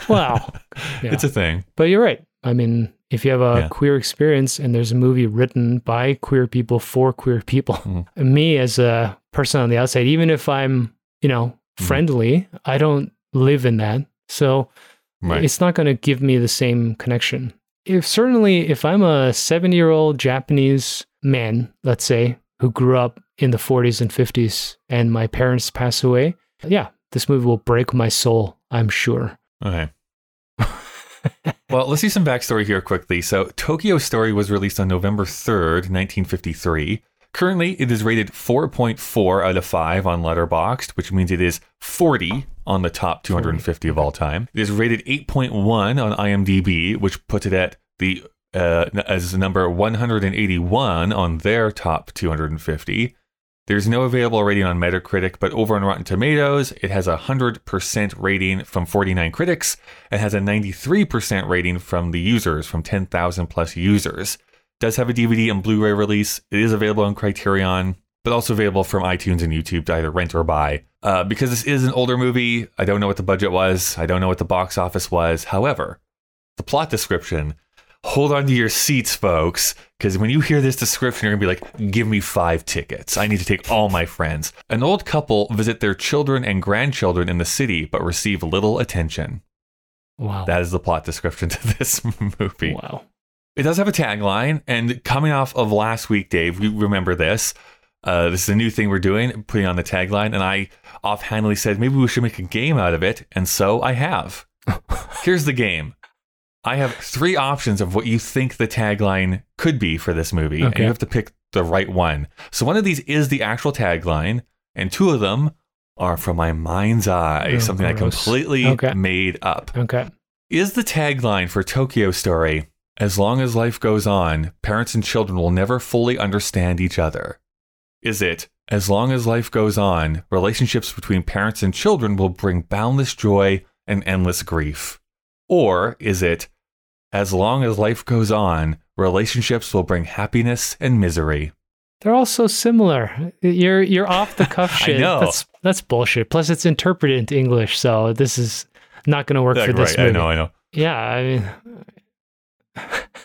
Wow. *laughs* Yeah.
it's a thing.
But you're right. I mean, if you have a
Yeah.
queer experience and there's a movie written by queer people for queer people,
Mm-hmm. *laughs*
me as a person on the outside, even if I'm, you know,
Mm-hmm.
friendly, I don't live in that. So
Right.
it's not going to give me the same connection. If certainly, if I'm a 70 year old Japanese man, let's say, who grew up in the 40s and 50s and my parents pass away, yeah, this movie will break my soul, I'm sure.
Okay. *laughs* well, let's see some backstory here quickly. So, Tokyo Story was released on November 3rd, 1953. Currently, it is rated 4.4 out of 5 on Letterboxd, which means it is 40 on the top 250 of all time. It is rated 8.1 on IMDb, which puts it at the uh, as number 181 on their top 250. There's no available rating on Metacritic, but over on Rotten Tomatoes, it has a 100% rating from 49 critics and has a 93% rating from the users, from 10,000 plus users. Does have a DVD and Blu ray release. It is available on Criterion, but also available from iTunes and YouTube to either rent or buy. Uh, because this is an older movie, I don't know what the budget was, I don't know what the box office was. However, the plot description hold on to your seats, folks, because when you hear this description, you're gonna be like, give me five tickets. I need to take all my friends. An old couple visit their children and grandchildren in the city, but receive little attention.
Wow.
That is the plot description to *laughs* this movie.
wow.
It does have a tagline, and coming off of last week, Dave, you remember this. Uh, this is a new thing we're doing, putting on the tagline, and I offhandedly said maybe we should make a game out of it, and so I have. *laughs* Here's the game. I have three options of what you think the tagline could be for this movie, and you have to pick the right one. So one of these is the actual tagline, and two of them are from my mind's eye,
Oh,
something I completely
Okay.
made up.
Okay.
Is the tagline for Tokyo Story, as long as life goes on, parents and children will never fully understand each other? Is it, as long as life goes on, relationships between parents and children will bring boundless joy and endless grief? Or is it, as long as life goes on, relationships will bring happiness and misery?
They're all so similar. You're you're off the *laughs* cuff
I
shit.
know.
That's that's bullshit. Plus, it's interpreted into English, so this is not going to work for this
right, I
movie.
know, I know.
Yeah, I mean,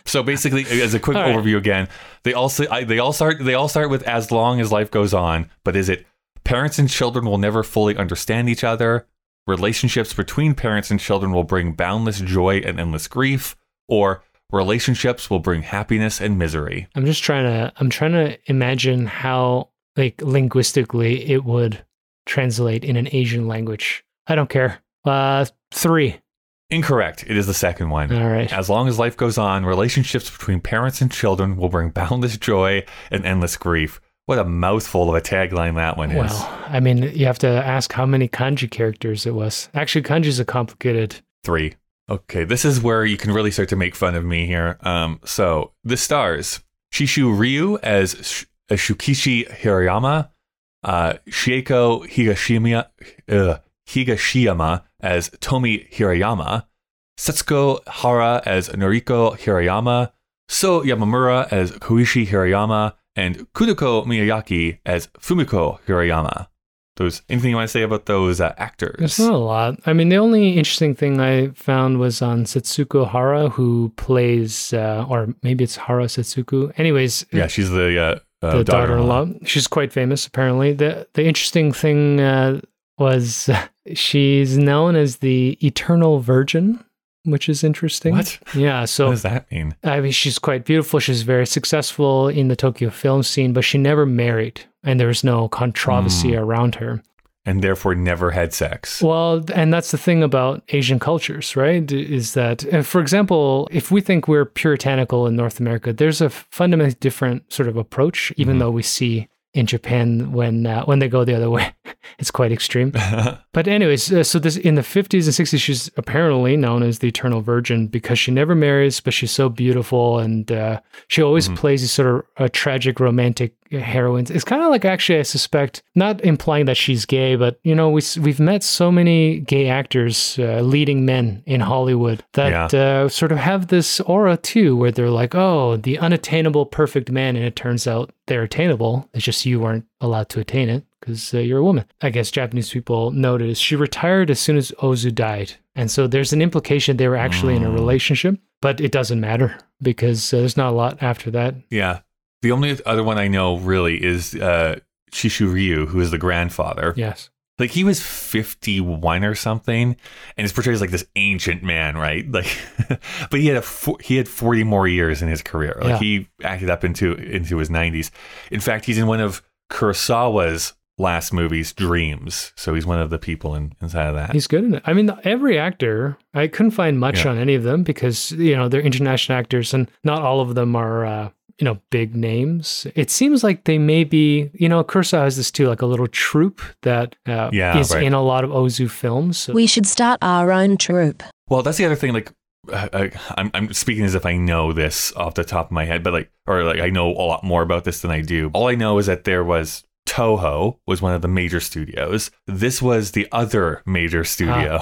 So basically, *laughs* as a quick
All right.
overview again, they also I, they all start they all start with as long as life goes on. But is it parents and children will never fully understand each other? Relationships between parents and children will bring boundless joy and endless grief, or relationships will bring happiness and misery.
I'm just trying to I'm trying to imagine how like linguistically it would translate in an Asian language. I don't care. Uh, three.
Incorrect. It is the second one.
All right.
As long as life goes on, relationships between parents and children will bring boundless joy and endless grief. What a mouthful of a tagline that one is.
Well, I mean, you have to ask how many kanji characters it was. Actually, kanji is a complicated.
Three. Okay, this is where you can really start to make fun of me here. Um, so the stars: Shishu Ryu as, Sh- Shukichi Hirayama, uh, Shieko Higashima, uh, Higashiyama as Tomi Hirayama, Setsuko Hara as Noriko Hirayama, So Yamamura as Koichi Hirayama, and Kudoko Miyake as Fumiko Hirayama. Those anything you want to say about those uh, actors?
There's not a lot. I mean, the only interesting thing I found was on Setsuko Hara, who plays, uh, or maybe it's Hara Setsuko. Anyways,
yeah, she's the uh, uh,
the daughter-in-law. She's quite famous, apparently. the The interesting thing uh, was *laughs* she's known as the Eternal Virgin, which is interesting.
What?
Yeah. So
What does that mean?
I mean, she's quite beautiful. She's very successful in the Tokyo film scene, but she never married, and there was no controversy
Mm.
around her.
And therefore never had sex.
Well, and that's the thing about Asian cultures, right? Is that, uh, for example, if we think we're puritanical in North America, there's a fundamentally different sort of approach, even
Mhm.
though we see in Japan when uh, when they go the other *laughs* way, *laughs* it's quite extreme. *laughs* But anyways, uh, so this in the 50s and 60s, she's apparently known as the Eternal Virgin because she never marries, but she's so beautiful and uh, she always
Mhm.
plays these sort of uh, tragic romantic heroines. It's kind of like actually, I suspect, not implying that she's gay, but you know, we we've met so many gay actors, uh, leading men in Hollywood that uh, sort of have this aura too, where they're like, oh, the unattainable perfect man, and it turns out they're attainable. It's just you weren't allowed to attain it because uh, you're a woman. I guess Japanese people noticed she retired as soon as Ozu died. And so there's an implication they were actually in a
Mm.
relationship, but it doesn't matter because uh, there's not a lot after that.
yeah. The only other one I know really is uh, Shishu Ryu, who is the grandfather.
Yes.
Like he was 51 or something and is portrayed as like this ancient man, right? *laughs* Like but he had a fo- he had 40 more years in his career. Like
Yeah.
he acted up into into his 90s. In fact, he's in one of Kurosawa's last movies, Dreams. So he's one of the people in, inside of that.
He's good in it. I mean, every actor, I couldn't find much
Yeah.
on any of them because, you know, they're international actors and not all of them are, uh, you know, big names. It seems like they may be, you know, Kurosawa has this too, like a little troupe that uh,
Yeah,
is
right.
in a lot of Ozu films. So
We should start our own troupe.
Well, that's the other thing. Like, uh, I, I'm I'm speaking as if I know this off the top of my head, but like, or like I know a lot more about this than I do. All I know is that there was Toho was one of the major studios. This was the other major studio,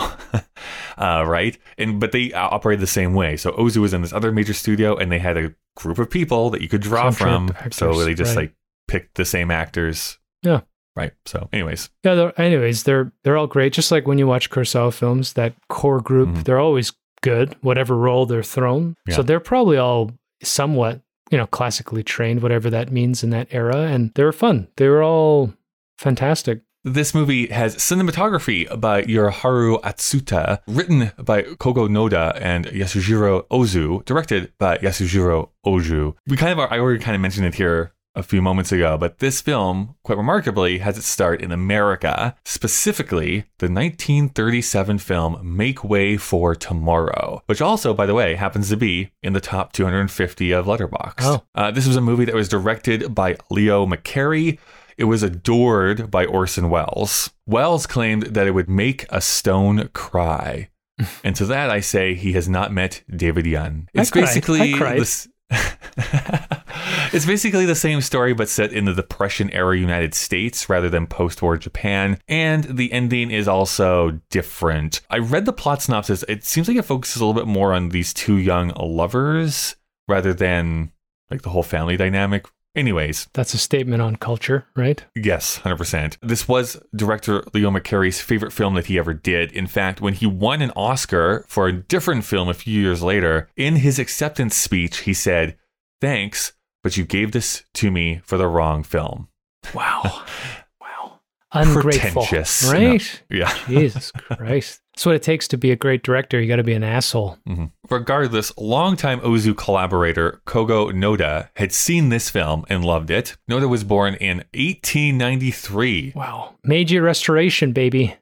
*laughs* uh, right? And but they operate the same way. So Ozu was in this other major studio, and they had a group of people that you could draw from.
troupe
so
actors,
they just
right.
like picked the same actors.
Yeah.
Right. So, anyways,
Yeah. They're, anyways, they're they're all great. Just like when you watch Kurosawa films, that core group,
Mhm.
they're always good, whatever role they're thrown.
Yeah.
So they're probably all somewhat, you know, classically trained, whatever that means in that era, and they were fun. They were all fantastic.
This movie has cinematography by Yoroharu Atsuta, written by Kogo Noda and Yasujiro Ozu, directed by Yasujiro Ozu. We kind of, I already kind of mentioned it here a few moments ago, but this film, quite remarkably, has its start in America, specifically the 1937 film Make Way for Tomorrow, which also, by the way, happens to be in the top 250 of Letterboxd.
Oh.
Uh, this was a movie that was directed by Leo McCarey. It was adored by Orson Welles. Wells claimed that it would make a stone cry. *laughs* and to that I say he has not met David Young.
I
It's
cried.
basically
I cried.
this *laughs* *laughs* It's basically the same story but set in the depression era United States rather than post-war Japan and the ending is also different. I read the plot synopsis. It seems like it focuses a little bit more on these two young lovers rather than like the whole family dynamic. Anyways,
That's a statement on culture, right?
Yes, 100%. This was director Leo McCarey's favorite film that he ever did. In fact, when he won an Oscar for a different film a few years later, in his acceptance speech, he said, Thanks, but you gave this to me for the wrong film.
Wow. *laughs* wow. Ungrateful.
Pretentious.
Right?
No. Yeah. *laughs*
Jesus Christ. That's what it takes to be a great director. You got to be an asshole.
Mhm. Regardless, longtime Ozu collaborator Kogo Noda had seen this film and loved it. Noda was born in 1893.
Wow. Meiji Restoration, baby.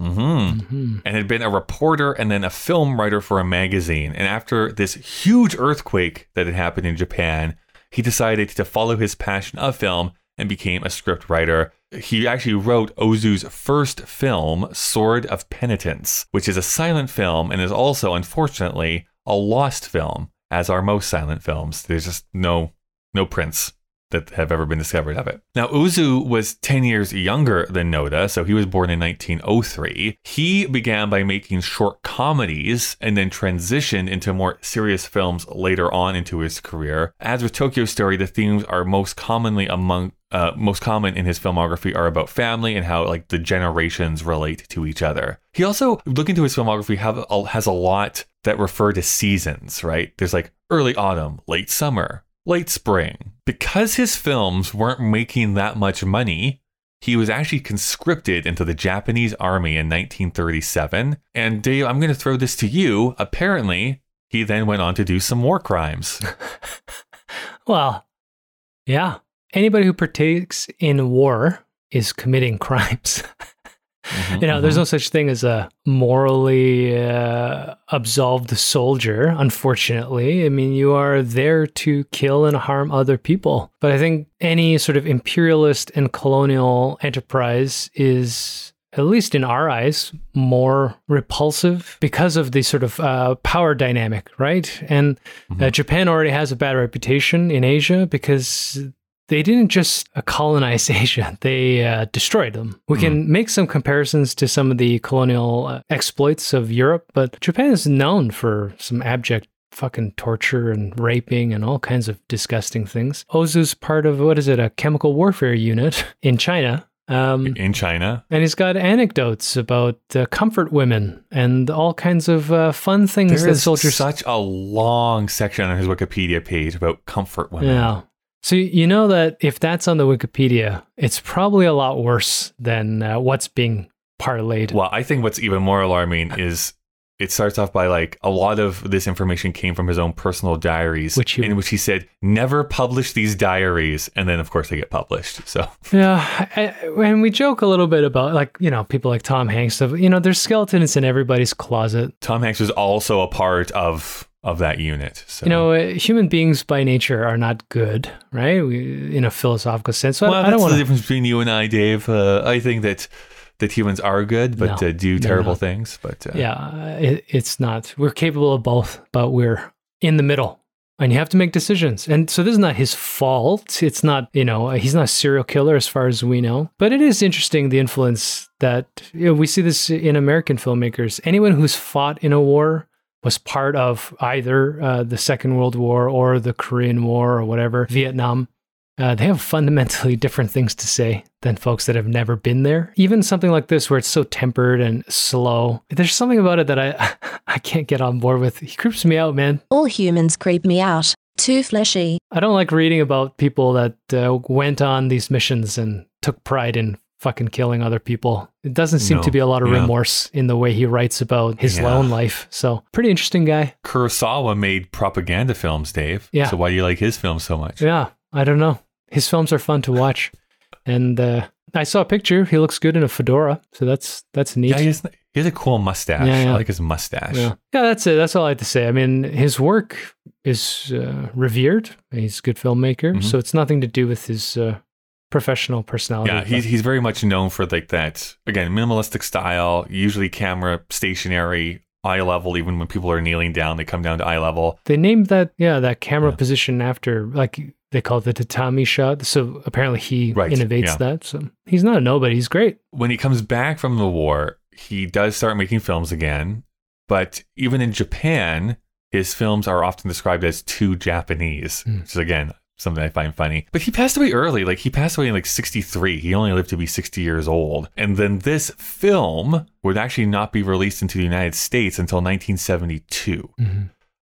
Mm-hmm. and had been a reporter and then a film writer for a magazine. And after this huge earthquake that had happened in Japan, he decided to follow his passion of film and became a script writer. He actually wrote Ozu's first film, Sword of Penitence, which is a silent film and is also, unfortunately, a lost film, as are most silent films. There's just no no prints that have ever been discovered of it. Now, Ozu was 10 years younger than Noda, so he was born in 1903. He began by making short comedies and then transitioned into more serious films later on into his career. As with Tokyo Story, the themes are most commonly among uh, most common in his filmography are about family and how like the generations relate to each other. He also, look into his filmography, have has a lot that refer to seasons. Right? There's like early autumn, late summer, late spring. Because his films weren't making that much money, he was actually conscripted into the Japanese army in 1937. And Dave, I'm going to throw this to you. Apparently, he then went on to do some war crimes. *laughs*
Well, yeah. Anybody who partakes in war is committing crimes. *laughs* you know, there's no such thing as a morally uh, absolved soldier, unfortunately. I mean, you are there to kill and harm other people. But I think any sort of imperialist and colonial enterprise is. At least in our eyes, more repulsive because of the sort of uh, power dynamic, right? And uh, Japan already has a bad reputation in Asia because they didn't just uh, colonize *laughs* Asia, they uh, destroyed them. We can make some comparisons to some of the colonial uh, exploits of Europe, but Japan is known for some abject fucking torture and raping and all kinds of disgusting things. Ozu's part of what is it, a chemical warfare unit *laughs* in China. Um,
in China.
and he's got anecdotes about uh, comfort women and all kinds of uh, fun things
There
that
is
soldiers
such a long section on his Wikipedia page about comfort women.
Yeah. So you know that if that's on the Wikipedia, it's probably a lot worse than uh, what's being parlayed.
Well, I think what's even more alarming *laughs* is it starts off by like a lot of this information came from his own personal diaries,
Which he-
in which he said never publish these diaries, and then of course they get published. So *laughs*
Yeah, and we joke a little bit about like you know people like Tom Hanks. Stuff you know, there's skeletons in everybody's closet.
Tom Hanks was also a part of of that unit. So
You know, uh, human beings by nature are not good, right? We, in a philosophical sense. So I-
well,
I,
that's
don't
the difference between you and I, Dave. Uh, I think that that humans are good, but
No,
uh, do terrible things. But uh,
Yeah, uh, it, it's not. We're capable of both, but we're in the middle. And you have to make decisions. And so this is not his fault. It's not, you know, he's not a serial killer as far as we know. But it is interesting the influence that you know, we see this in American filmmakers. Anyone who's fought in a war was part of either uh, the Second World War or the Korean War or whatever, Vietnam. Uh, they have fundamentally *laughs* different things to say than folks that have never been there. Even something like this, where it's so tempered and slow, there's something about it that I *laughs* I can't get on board with. He creeps me out, man.
All humans creep me out. Too fleshy.
I don't like reading about people that uh, went on these missions and took pride in fucking killing other people. It doesn't seem
No.
to be a lot of
Yeah.
remorse in the way he writes about his
Yeah.
own life. So, pretty interesting guy.
Kurosawa made propaganda films, Dave.
Yeah.
So why do you like his films so much?
Yeah, I don't know. His films are fun to watch. And uh, I saw a picture. He looks good in a fedora. So that's that's neat.
Yeah, he has, he has a cool mustache.
Yeah, yeah.
I like his mustache.
Yeah. yeah, that's it. That's all I have to say. I mean, his work is uh, revered. He's a good filmmaker.
Mhm.
So it's nothing to do with his uh, professional personality.
Yeah, he's he's very much known for like that again minimalistic style. Usually camera stationary, eye level. Even when people are kneeling down, they come down to eye level.
they named that, yeah, that camera position after, like, they call it the tatami shot. So apparently he
Right,
innovates
yeah.
that. So he's not a nobody. He's great.
When he comes back from the war, he does start making films again. But even in Japan, his films are often described as too Japanese,
Hmm.
which is again something I find funny. But he passed away early. Like he passed away in like 63. He only lived to be 60 years old. And then this film would actually not be released into the United States until 1972.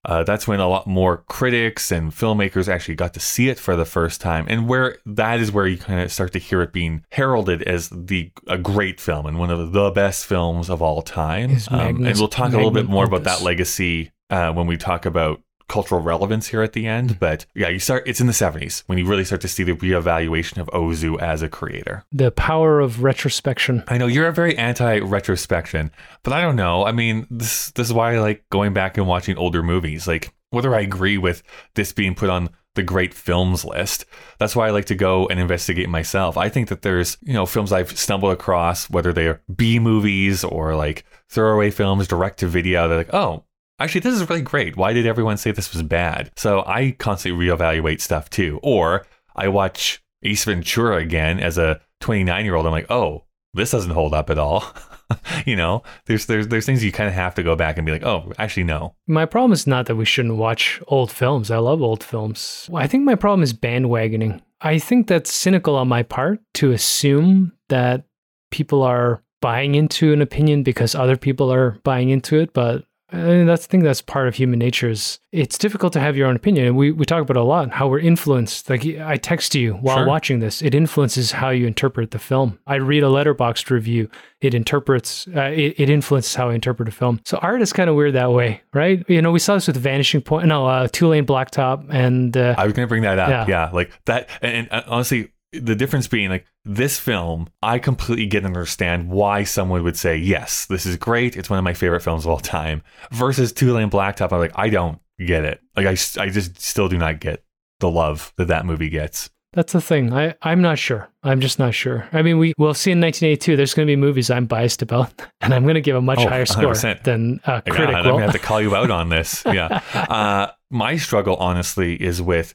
Uh, that's when a lot more critics and filmmakers actually got to see it for the first time, and where that is where you kind of start to hear it being heralded as the a great film and one of the best films of all time. Um, and we'll talk a little bit more about that legacy uh, when we talk about cultural relevance here at the end. Mm-hmm. But yeah, you start. It's in the '70s when you really start to see the reevaluation of Ozu as a creator.
The power of retrospection.
I know you're a very anti-retrospection, but I don't know. I mean, this this is why I like going back and watching older movies. Like whether I agree with this being put on the great films list. That's why I like to go and investigate myself. I think that there's, you know, films I've stumbled across, whether they're B movies or like throwaway films, direct to video. They're like, oh, actually, this is really great. Why did everyone say this was bad? So I constantly reevaluate stuff too. Or I watch Ace Ventura again as a 29 year old. I'm like, oh, this doesn't hold up at all. *laughs* you know, there's there's there's things you kind of have to go back and be like, oh, actually no.
My problem is not that we shouldn't watch old films. I love old films. I think my problem is bandwagoning. I think that's cynical on my part to assume that people are buying into an opinion because other people are buying into it, but I mean, that's the thing that's part of human nature is it's difficult to have your own opinion. And we, we talk about it a lot, how we're influenced. Like I text you while
Sure.
watching this, it influences how you interpret the film. I read a Letterboxd review, it interprets, uh, it, it influences how I interpret a film. So art is kind of weird that way, right? You know, we saw this with Vanishing Point, no, uh, Two Lane Blacktop and uh,
I was going to bring that up.
Yeah.
Yeah. like that. And, and honestly, the difference being like this film, I completely get and understand why someone would say, yes, this is great. It's one of my favorite films of all time. Versus Two Lane Blacktop, I'm like, I don't get it. Like, I, I just still do not get the love that that movie gets.
That's the thing. I, I'm not sure. I'm just not sure. I mean, we will see in 1982. There's going to be movies I'm biased about, *laughs* and I'm going to give a much
Oh,
higher score
100%.
than a critic
I'm gonna have to call you out on this. *laughs* Yeah. Uh, my struggle, honestly, is with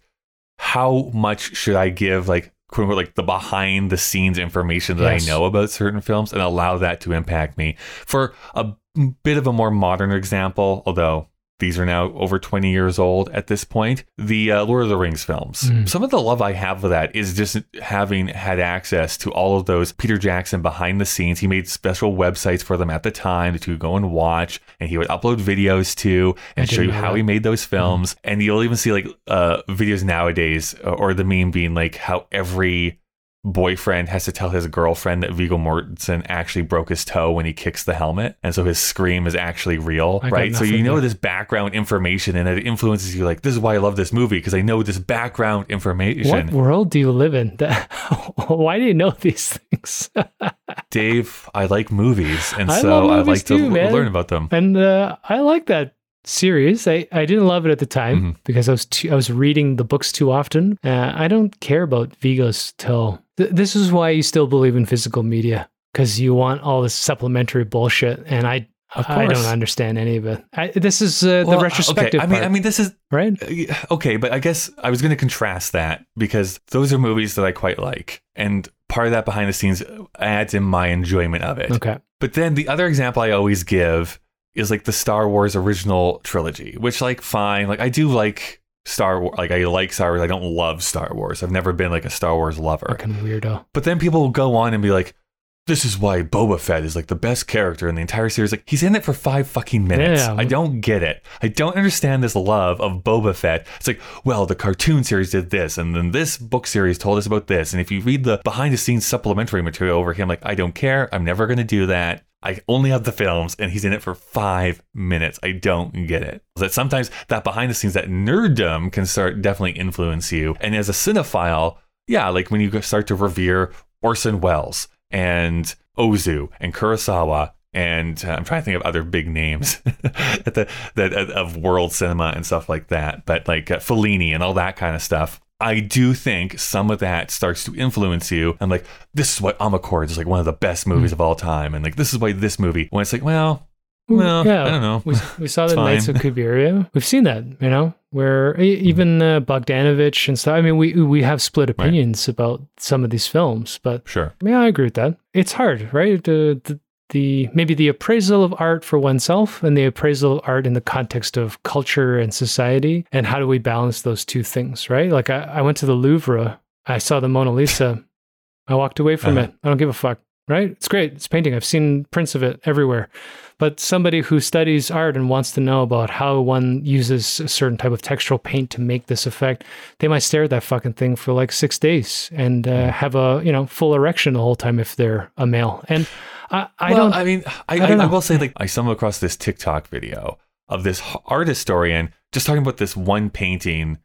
how much should I give, like, quote unquote, like the behind the scenes information that
Yes.
I know about certain films and allow that to impact me. For a bit of a more modern example, although these are now over 20 years old at this point, the uh, Lord of the Rings films.
Mm.
Some of the love I have for that is just having had access to all of those Peter Jackson behind the scenes. He made special websites for them at the time to go and watch, and he would upload videos to and show you how
that.
He made those films. And you'll even see like uh, videos nowadays, or the meme being like how every boyfriend has to tell his girlfriend that Viggo Mortensen actually broke his toe when he kicks the helmet, and so his scream is actually real,
I
right? So you know
there.
this background information, and it influences you. Like this is why I love this movie because I know this background information.
What world do you live in? *laughs* Why do you know these things? *laughs*
Dave, I like movies, and
I
so
love
I
movies
like to
too, man.
learn about them.
and uh, I like that series. I, I didn't love it at the time
Mm-hmm.
because I was too, I was reading the books too often. Uh, I don't care about Viggo's toe. Th- this is why you still believe in physical media because you want all this supplementary bullshit, and I I don't understand any of it. I, this is uh,
Well,
the retrospective.
Okay, I mean,
part,
I mean, this is
right.
Uh, Okay, but I guess I was going to contrast that because those are movies that I quite like. And part of that behind the scenes adds in my enjoyment of it.
Okay.
But then the other example I always give is like the Star Wars original trilogy, which, like, fine. Like, I do like Star Wars. Like, I like Star Wars. I don't love Star Wars. I've never been like a Star Wars lover.
Fucking weirdo.
But then people will go on and be like, this is why Boba Fett is like the best character in the entire series. Like he's in it for five fucking minutes.
Yeah.
I don't get it. I don't understand this love of Boba Fett. It's like, well, the cartoon series did this, and then this book series told us about this. And if you read the behind the scenes supplementary material over him, like I don't care. I'm never gonna do that. I only have the films, and he's in it for five minutes. I don't get it. That sometimes that behind the scenes, that nerddom can start definitely influence you. And as a cinephile, yeah, like when you start to revere Orson Welles and Ozu and Kurosawa and uh, I'm trying to think of other big names *laughs* at the, that of world cinema and stuff like that, but like uh, Fellini and all that kind of stuff. I do think some of that starts to influence you. I'm like, this is why Amarcord is like one of the best movies
Hmm.
of all time, and like this is why this movie. When it's like, well, well, I don't know.
We, we saw *laughs* the
Nights
of *laughs* Cabiria. We've seen that, you know, where even uh, Bogdanovich and stuff. I mean, we we have split opinions about some of these films, but
Sure.
yeah, I agree with that. It's hard, right? The, the the maybe the appraisal of art for oneself and the appraisal of art in the context of culture and society, and how do we balance those two things, right? Like I, I went to the Louvre, I saw the Mona Lisa, I walked away from
Uh-huh.
it. I don't give a fuck, right? It's great. It's painting. I've seen prints of it everywhere. But somebody who studies art and wants to know about how one uses a certain type of textural paint to make this effect, they might stare at that fucking thing for like six days and uh, have a you know full erection the whole time if they're a male. And I, I
well,
don't.
I mean, I,
I
I,
don't
I
know.
will say, like, I stumbled across this TikTok video of this art historian just talking about this one painting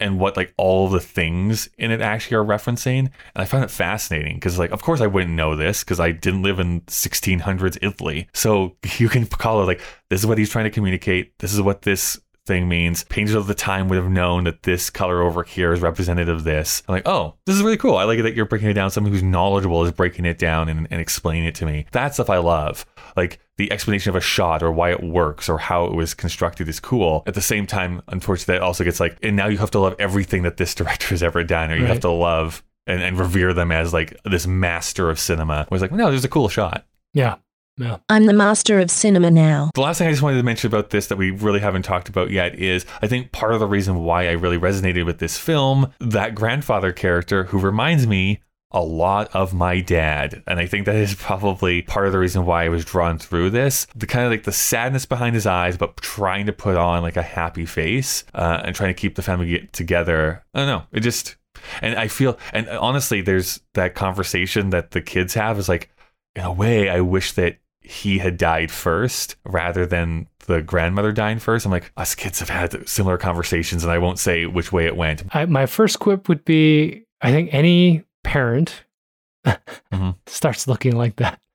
and what like all the things in it actually are referencing. And I find it fascinating because like of course I wouldn't know this because I didn't live in 1600s Italy. So *laughs* you can call it like this is what he's trying to communicate. This is what this thing means. Painters of the time would have known that this color over here is representative of this. I'm like, oh, this is really cool. I like it that you're breaking it down. Someone who's knowledgeable is breaking it down and, and explaining it to me. That stuff I love. Like the explanation of a shot or why it works or how it was constructed is cool. At the same time, unfortunately, that also gets like, and now you have to love everything that this *laughs* director has ever done, or you
Right.
have to love and, and revere them as like this master of cinema. Where it's like, no, there's a cool shot.
Yeah. Yeah.
I'm the master of cinema now.
The last thing I just wanted to mention about this that we really haven't talked about yet is I think part of the reason why I really resonated with this film, that grandfather character who reminds me a lot of my dad. And I think that is probably part of the reason why I was drawn through this. The kind of like the sadness behind his eyes, but trying to put on like a happy face uh, and trying to keep the family together. I don't know. It just, and I feel, and honestly, there's that conversation that the kids have is like, in a way, I wish that he had died first rather than the grandmother dying first. I'm like, us kids have had similar conversations, and I won't say which way it went.
I, my first quip would be I think any parent *laughs*
Mhm.
starts looking like that. *laughs*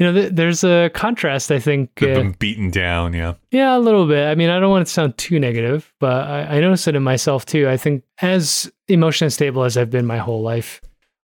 You know, th- there's a contrast, I think.
They've
uh,
been beaten down, yeah.
Yeah, a little bit. I mean, I don't want to sound too negative, but I, I notice it in myself too. I think as emotionally stable as I've been my whole life,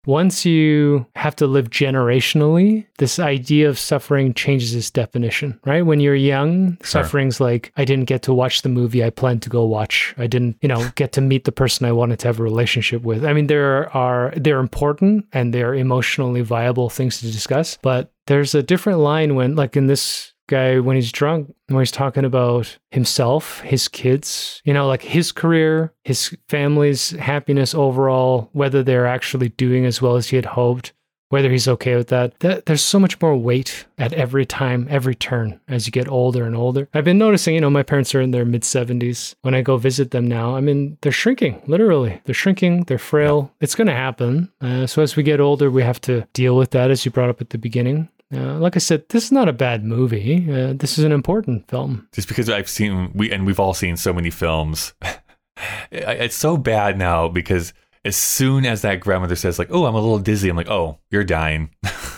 once you have to live generationally, this idea of suffering changes its definition, right? When you're young,
Sure.
suffering's like, I didn't get to watch the movie I planned to go watch. I didn't, you know, get to meet the person I wanted to have a relationship with. I mean, there are, they're important and they're emotionally viable things to discuss, but there's a different line when, like in this guy when he's drunk when he's talking about himself his kids you know like his career his family's happiness overall whether they're actually doing as well as he had hoped whether he's okay with that, that there's so much more weight at every time every turn as you get older and older. I've been noticing you know my parents are in their mid 70s when i go visit them now i mean they're shrinking literally. They're shrinking they're frail. It's going to happen. Uh, so as we get older we have to deal with that as you brought up at the beginning uh, like I said, this is not a bad movie. Uh, this is an important film.
Just because I've seen we and we've all seen so many films. *laughs* It's so bad now because as soon as that grandmother says like, "Oh, I'm a little dizzy," I'm like, "Oh, you're dying."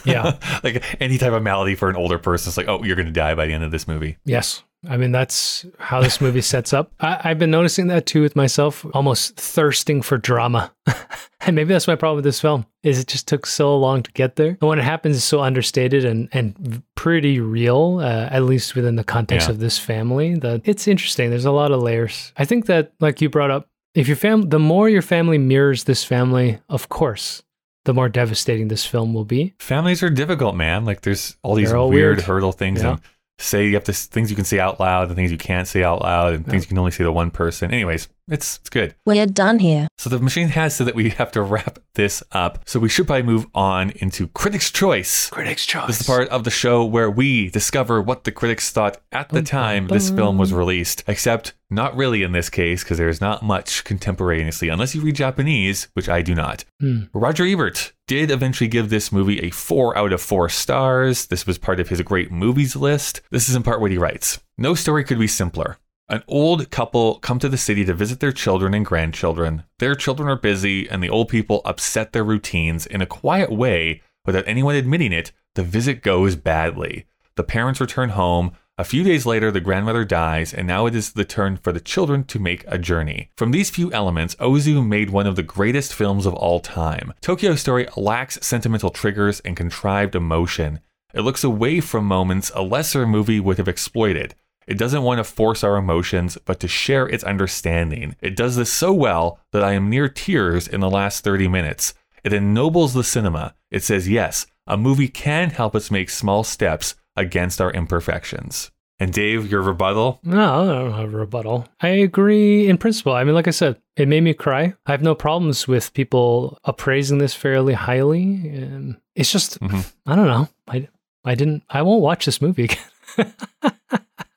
Yeah. *laughs*
like any type of malady for an older person, it's like, "Oh, you're going to die by the end of this movie."
Yes. I mean, that's how this movie sets up. I, I've been noticing that too with myself, almost thirsting for drama. *laughs* and maybe that's my problem with this film, is it just took so long to get there. And when it happens, it's so understated and, and pretty real, uh, at least within the context
Yeah.
of this family, that it's interesting. There's a lot of layers. I think that, like you brought up, if your fam, the more your family mirrors this family, of course, the more devastating this film will be.
Families are difficult, man. Like there's all these
all
weird,
weird.
hurdle things
Yeah.
and say you have to things you can say out loud and things you can't say out loud and things you can only say to one person. Anyways, it's it's good.
We're done here.
So the machine has said that we have to wrap this up. So we should probably move on into Critics' Choice.
Critics' Choice.
This is the part of the show where we discover what the critics thought at the
Bum,
time
bum,
this film was released. Except not really in this case, because there's not much contemporaneously, unless you read Japanese, which I do not.
Hmm.
Roger Ebert did eventually give this movie a 4 out of 4 stars. This was part of his great movies list. This is in part what he writes No story could be simpler. An old couple come to the city to visit their children and grandchildren. Their children are busy, and the old people upset their routines in a quiet way without anyone admitting it. The visit goes badly. The parents return home. A few days later, the grandmother dies, and now it is the turn for the children to make a journey. From these few elements, Ozu made one of the greatest films of all time. Tokyo Story lacks sentimental triggers and contrived emotion. It looks away from moments a lesser movie would have exploited. It doesn't want to force our emotions, but to share its understanding. It does this so well that I am near tears in the last 30 minutes. It ennobles the cinema. It says, yes, a movie can help us make small steps against our imperfections. And Dave, your rebuttal?
No, I don't have a rebuttal. I agree in principle. I mean, like I said, it made me cry. I have no problems with people appraising this fairly highly. Um, it's just,
Mhm.
I don't know. I, I didn't, I won't watch this movie again. *laughs*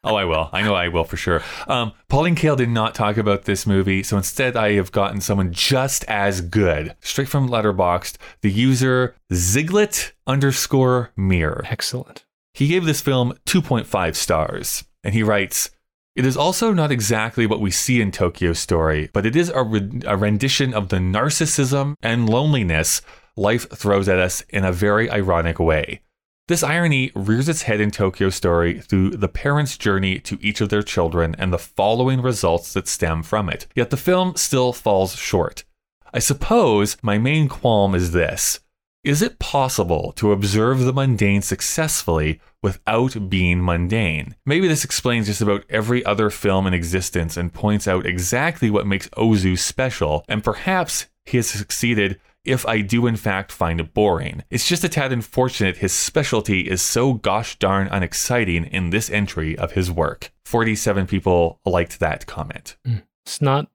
Oh, I will. I know I will for sure. Um, Pauline Kael did not talk about this movie, so instead I have gotten someone just as good, straight from Letterboxd, the user Ziglet underscore Mirror.
Excellent.
He gave this film 2.5 stars, and he writes, It is also not exactly what we see in Tokyo Story, but it is a, re- a rendition of the narcissism and loneliness life throws at us in a very ironic way. This irony rears its head in Tokyo Story through the parents' journey to each of their children and the following results that stem from it. Yet the film still falls short. I suppose my main qualm is this Is it possible to observe the mundane successfully without being mundane? Maybe this explains just about every other film in existence and points out exactly what makes Ozu special, and perhaps he has succeeded if I do in fact find it boring. It's just a tad unfortunate his specialty is so gosh darn unexciting in this entry of his work. 47 people liked that comment.
It's not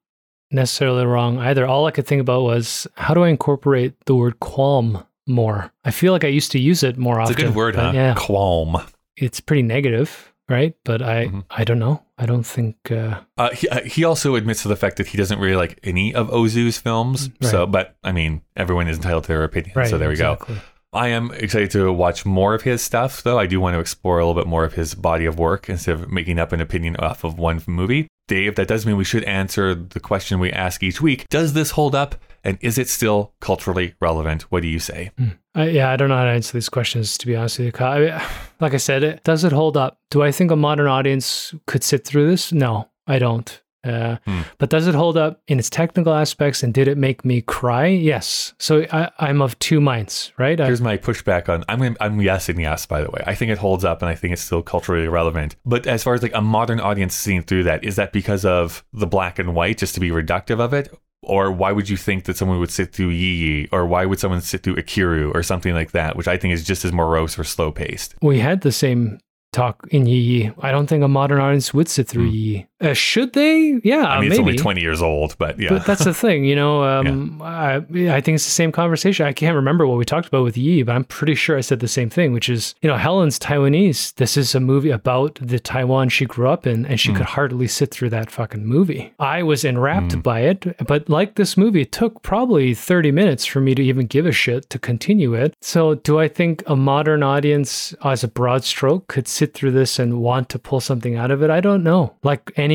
necessarily wrong either. All I could think about was how do I incorporate the word qualm more? I feel like I used to use it more
It's
often.
It's a good word, huh?
Yeah,
Qualm.
it's pretty negative, right? But I,
Mhm.
I don't know. I don't think. Uh,
Uh, he, uh, he also admits to the fact that he doesn't really like any of Ozu's films.
Right.
So, but I mean, everyone is entitled to their opinion.
right.
so there
exactly.
we go. I am excited to watch more of his stuff, though. I do want to explore a little bit more of his body of work instead of making up an opinion off of one movie. Dave, that does mean we should answer the question we ask each week Does this hold up? And is it still culturally relevant? What do you say?
I, yeah, I don't know how to answer these questions to be honest with you. Kyle. I mean, *sighs* like I said, it, does it hold up? Do I think a modern audience could sit through this? No, I don't. Uh,
Hmm.
But does it hold up in its technical aspects? And did it make me cry? Yes. So I, I'm of two minds, right? I-
Here's my pushback on I'm I'm yes and yes by the way. I think it holds up and I think it's still culturally relevant. But as far as like a modern audience seeing through that, is that because of the black and white just to be reductive of it? Or why would you think that someone would sit through Yi Yi? Or why would someone sit through Ikiru or something like that, which I think is just as morose or slow paced?
we had the same talk in Yi Yi. I don't think a modern audience would sit through hmm. Yi Yi. Uh, should they? Yeah.
I mean,
maybe.
it's only 20 years old, but yeah.
But that's the *laughs* thing, you know. Um, I, I think it's the same conversation. I can't remember what we talked about with Yi, but I'm pretty sure I said the same thing, which is, you know, Helen's Taiwanese. This is a movie about the Taiwan she grew up in, and she could hardly sit through that fucking movie. I was enwrapped by it, but like this movie, it took probably 30 minutes for me to even give a shit to continue it. So, do I think a modern audience, as a broad stroke, could sit through this and want to pull something out of it? I don't know. Like any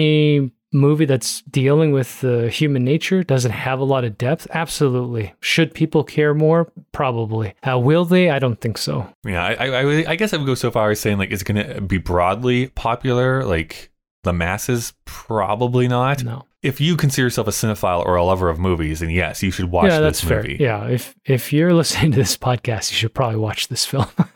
movie that's dealing with uh, human nature doesn't have a lot of depth? Absolutely. Should people care more? Probably. Uh, will they? I don't think so.
Yeah, I, I, I I guess I would go so far as saying like, is it going to be broadly popular? Like the masses? Probably not.
no
If you consider yourself a cinephile or a lover of movies, then yes, you should watch
yeah
this
that's fair
movie.
yeah if if you're listening to this podcast you should probably watch this film *laughs*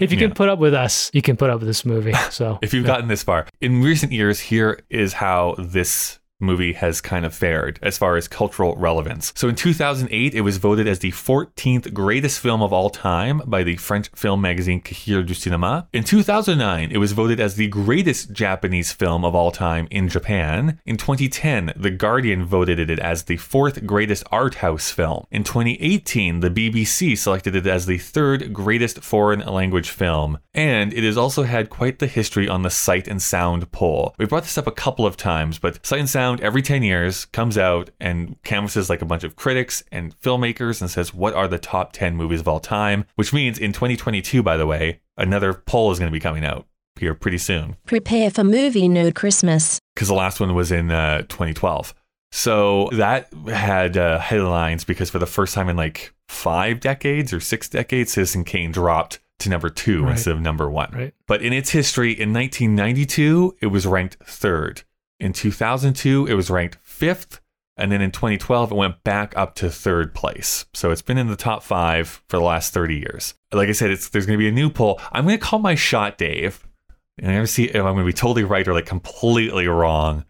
if you
Yeah.
can put up with us you can put up with this movie so *laughs*
If you've gotten this far, in recent years, here is how this movie has kind of fared as far as cultural relevance. So in 2008, it was voted as the 14th greatest film of all time by the French film magazine Cahiers du Cinéma. In 2009, it was voted as the greatest Japanese film of all time in Japan. In 2010, The Guardian voted it as the fourth greatest art house film. In 2018, the BBC selected it as the third greatest foreign language film. And it has also had quite the history on the Sight and Sound poll. We brought this up a couple of times, but Sight and Sound every 10 years comes out and canvasses like a bunch of critics and filmmakers and says, what are the top 10 movies of all time? Which means in 2022, by the way, another poll is going to be coming out here pretty soon
Prepare for movie nerd Christmas.
because the last one was in uh, 2012. So that had uh, headlines because for the first time in like five decades or six decades, Citizen Kane dropped to number two
Right.
instead of number one.
Right.
But in its history, in 1992, it was ranked third. In 2002, it was ranked fifth. And then in 2012, it went back up to third place. So it's been in the top five for the last 30 years. Like I said, there's going to be a new poll. I'm going to call my shot, Dave. And I'm going to see if I'm going to be totally right or like completely wrong.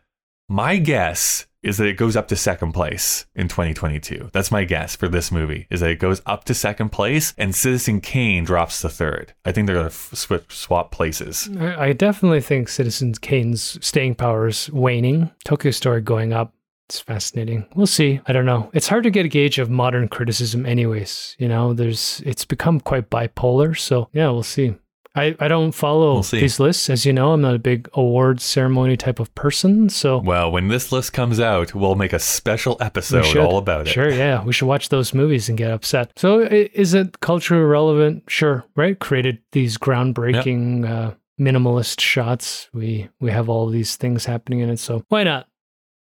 My guess is that it goes up to second place in 2022. That's my guess for this movie, is that it goes up to second place and Citizen Kane drops to third. I think they're going to swap places.
I definitely think Citizen Kane's staying power is waning. Tokyo Story going up. It's fascinating. We'll see. I don't know. It's hard to get a gauge of modern criticism, anyways. You know, there's it's become quite bipolar. So yeah, we'll see. I, I don't follow
We'll
these lists, as you know. I'm not a big awards ceremony type of person. So
Well, when this list comes out, we'll make a special episode all about it.
Sure, yeah, we should watch those movies and get upset. So, is it culturally relevant? Sure, right? Created these groundbreaking uh, minimalist shots. We we have all these things happening in it, so why not?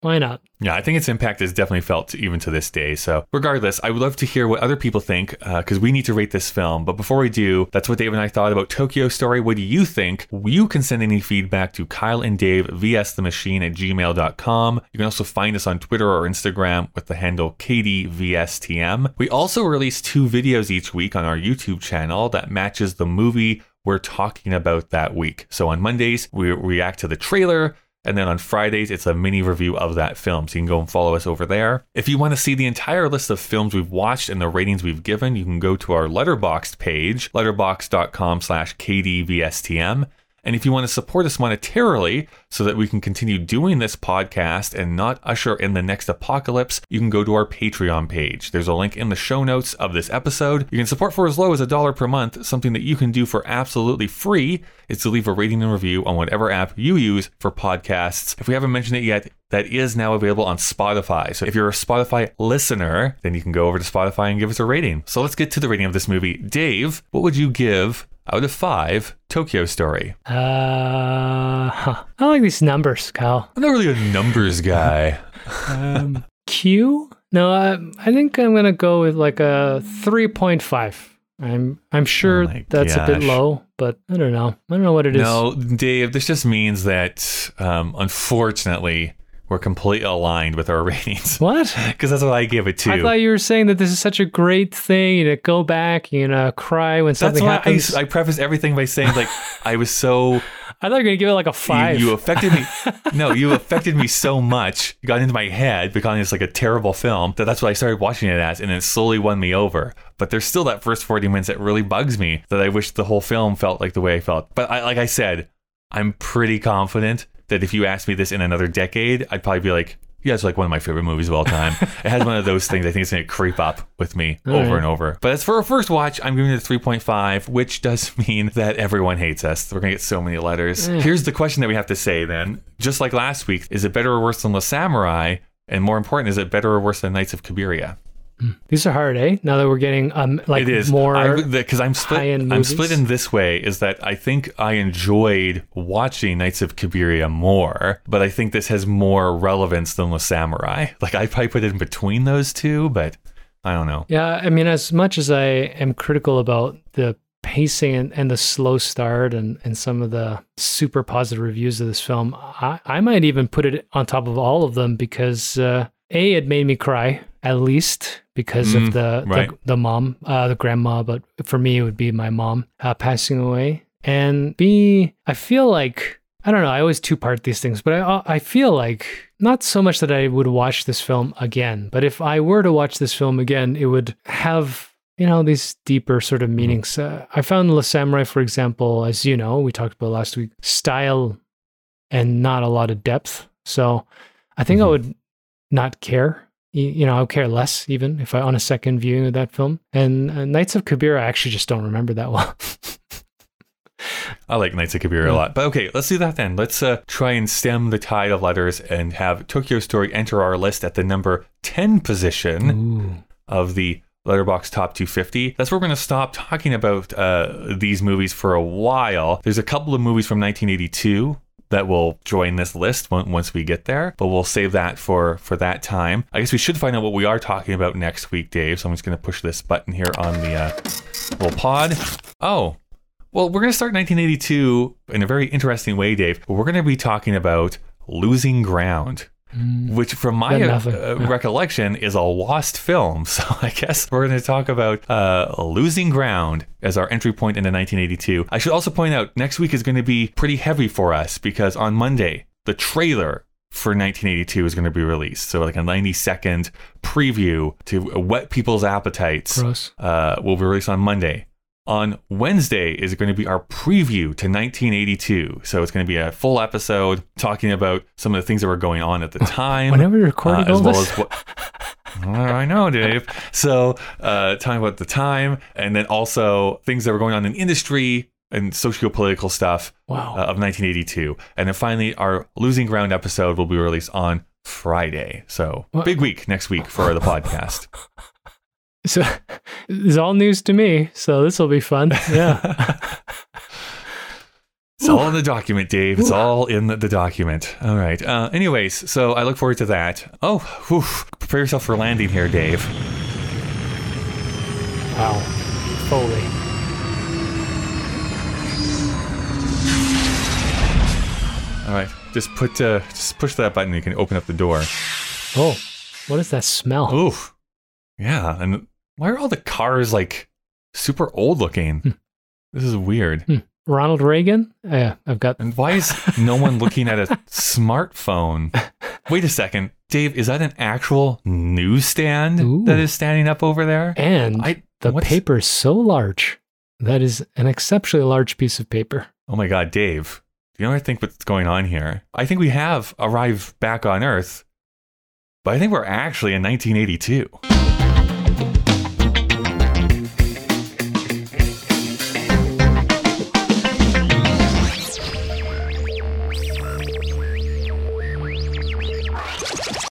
Why not?
Yeah, I think its impact is definitely felt even to this day. So, regardless, I would love to hear what other people think uh, because we need to rate this film. But before we do, that's what Dave and I thought about Tokyo Story. What do you think? You can send any feedback to Kyle and Dave vs the machine at gmail.com. You can also find us on Twitter or Instagram with the handle KDVSTM. We also release two videos each week on our YouTube channel that matches the movie we're talking about that week. So on Mondays, we react to the trailer. And then on Fridays, it's a mini review of that film. So you can go and follow us over there. If you want to see the entire list of films we've watched and the ratings we've given, you can go to our Letterboxd page, letterboxd.com slash KDVSTM. And if you want to support us monetarily so that we can continue doing this podcast and not usher in the next apocalypse, you can go to our Patreon page. There's a link in the show notes of this episode. You can support for as low as a dollar per month. Something that you can do for absolutely free is to leave a rating and review on whatever app you use for podcasts. If we haven't mentioned it yet, that is now available on Spotify. So if you're a Spotify listener, then you can go over to Spotify and give us a rating. So let's get to the rating of this movie. Dave, what would you give out of five Tokyo Story?
Uh, huh. I like these numbers, Kyle.
I'm not really a numbers guy.
Um, *laughs* Q? No, I, I think I'm gonna go with like a 3.5. I'm I'm sure
Oh my
that's a bit low, but I don't know. I don't know what it is.
No, Dave, this just means that um, unfortunately we're completely aligned with our *laughs* ratings.
What?
Because that's what I give it to.
I thought you were saying that this is such a great thing. You know, go back, you know, cry when
that's
something
why I,
happens.
I preface everything by saying like *laughs* I was so
I thought you were gonna give it like a
you,
five.
you affected me. *laughs* no, you affected me so much. You got into my head because it's like a terrible film that that's what I started watching it as, and it slowly won me over. But there's still that first 40 minutes that really bugs me that I wish the whole film felt like the way I felt. But I, like I said, I'm pretty confident that if you asked me this in another decade, I'd probably be like, yeah, it's like one of my favorite movies of all time. it has one of those things I think it's going to creep up with me
All
over
right.
and over. But as for a first watch, I'm giving it a 3.5, which does *laughs* mean that everyone hates us. We're going to get so many letters.
Eh.
Here's the question that we have to say then. Just like last week, is it better or worse than Le Samouraï? And more important, is it better or worse than Nights of Cabiria?
These are hard, eh? Now that we're getting um like
it is
more
because I'm split. I'm split in this way is that I think I enjoyed watching Nights of Cabiria more, but I think this has more relevance than the Samurai. Like I probably put it in between those two, but I don't know.
Yeah, I mean, as much as I am critical about the pacing and, and the slow start and, and some of the super positive reviews of this film, I, I might even put it on top of all of them because uh, A, it made me cry, at least because
Mm,
of the,
right.
the the mom, uh, the grandma, but for me, it would be my mom uh, passing away. And B, I feel like I don't know. I always two part these things, but I I feel like not so much that I would watch this film again, but if I were to watch this film again, it would have you know these deeper sort of meanings. Uh, I found Le Samouraï, for example, as you know, we talked about last week, style and not a lot of depth. So I think I would not care. You know, I'll care less even if I on a second viewing of that film. And uh, Nights of Kabir, I actually just don't remember that well. *laughs*
I like Nights of Cabiria a lot. But okay, let's do that then. Let's uh, try and stem the tide of letters and have Tokyo Story enter our list at the number 10 position
Ooh.
of the Letterboxd Top 250. That's where we're going to stop talking about uh, these movies for a while. There's a couple of movies from 1982 that will join this list once we get there, but we'll save that for for that time. I guess we should find out what we are talking about next week, Dave. So I'm just going to push this button here on the uh, little pod. Oh, well, we're going to start 1982 in a very interesting way, Dave. We're going to be talking about losing ground. Which, from my uh, uh, recollection, is a lost film. *laughs* So I guess we're going to talk about uh, losing ground as our entry point into 1982. I should also point out next week is going to be pretty heavy for us because on Monday the trailer for 1982 is going to be released. So like a 90 second preview to whet people's appetites uh, will be released on Monday. On Wednesday is going to be our preview to 1982. So it's going to be a full episode talking about some of the things that were going on at the time.
When are we recording
uh, as
all
well
this?
as what. *laughs* I know, Dave. So, uh, talking about the time, and then also things that were going on in industry and socio-political stuff
Wow.
uh, of 1982, and then finally our losing ground episode will be released on Friday. So,
What?
big week next week for the podcast. *laughs*
So *laughs* it's all news to me. So this will be fun. Yeah. *laughs*
It's all in the document, Dave. It's all in the, the document. All right. Uh, anyways, so I look forward to that. Oh, whew. prepare yourself for landing here, Dave.
Wow. Holy.
All right. Just put, uh, just push that button. You can open up the door.
Oh, what is that smell?
Oof. Yeah. And why are all the cars like super old looking? This is weird.
Hmm. Ronald Reagan? Yeah, I've got.
And why is no one looking at a *laughs* smartphone? Wait a second. Dave, is that an actual newsstand
Ooh.
that is standing up over there?
And
I-
the
what's-
paper is so large. That is an exceptionally large piece of paper.
Oh my God, Dave. Do you know what I think what's going on here? I think we have arrived back on Earth, but I think we're actually in 1982.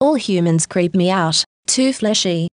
All humans creep me out. Too fleshy.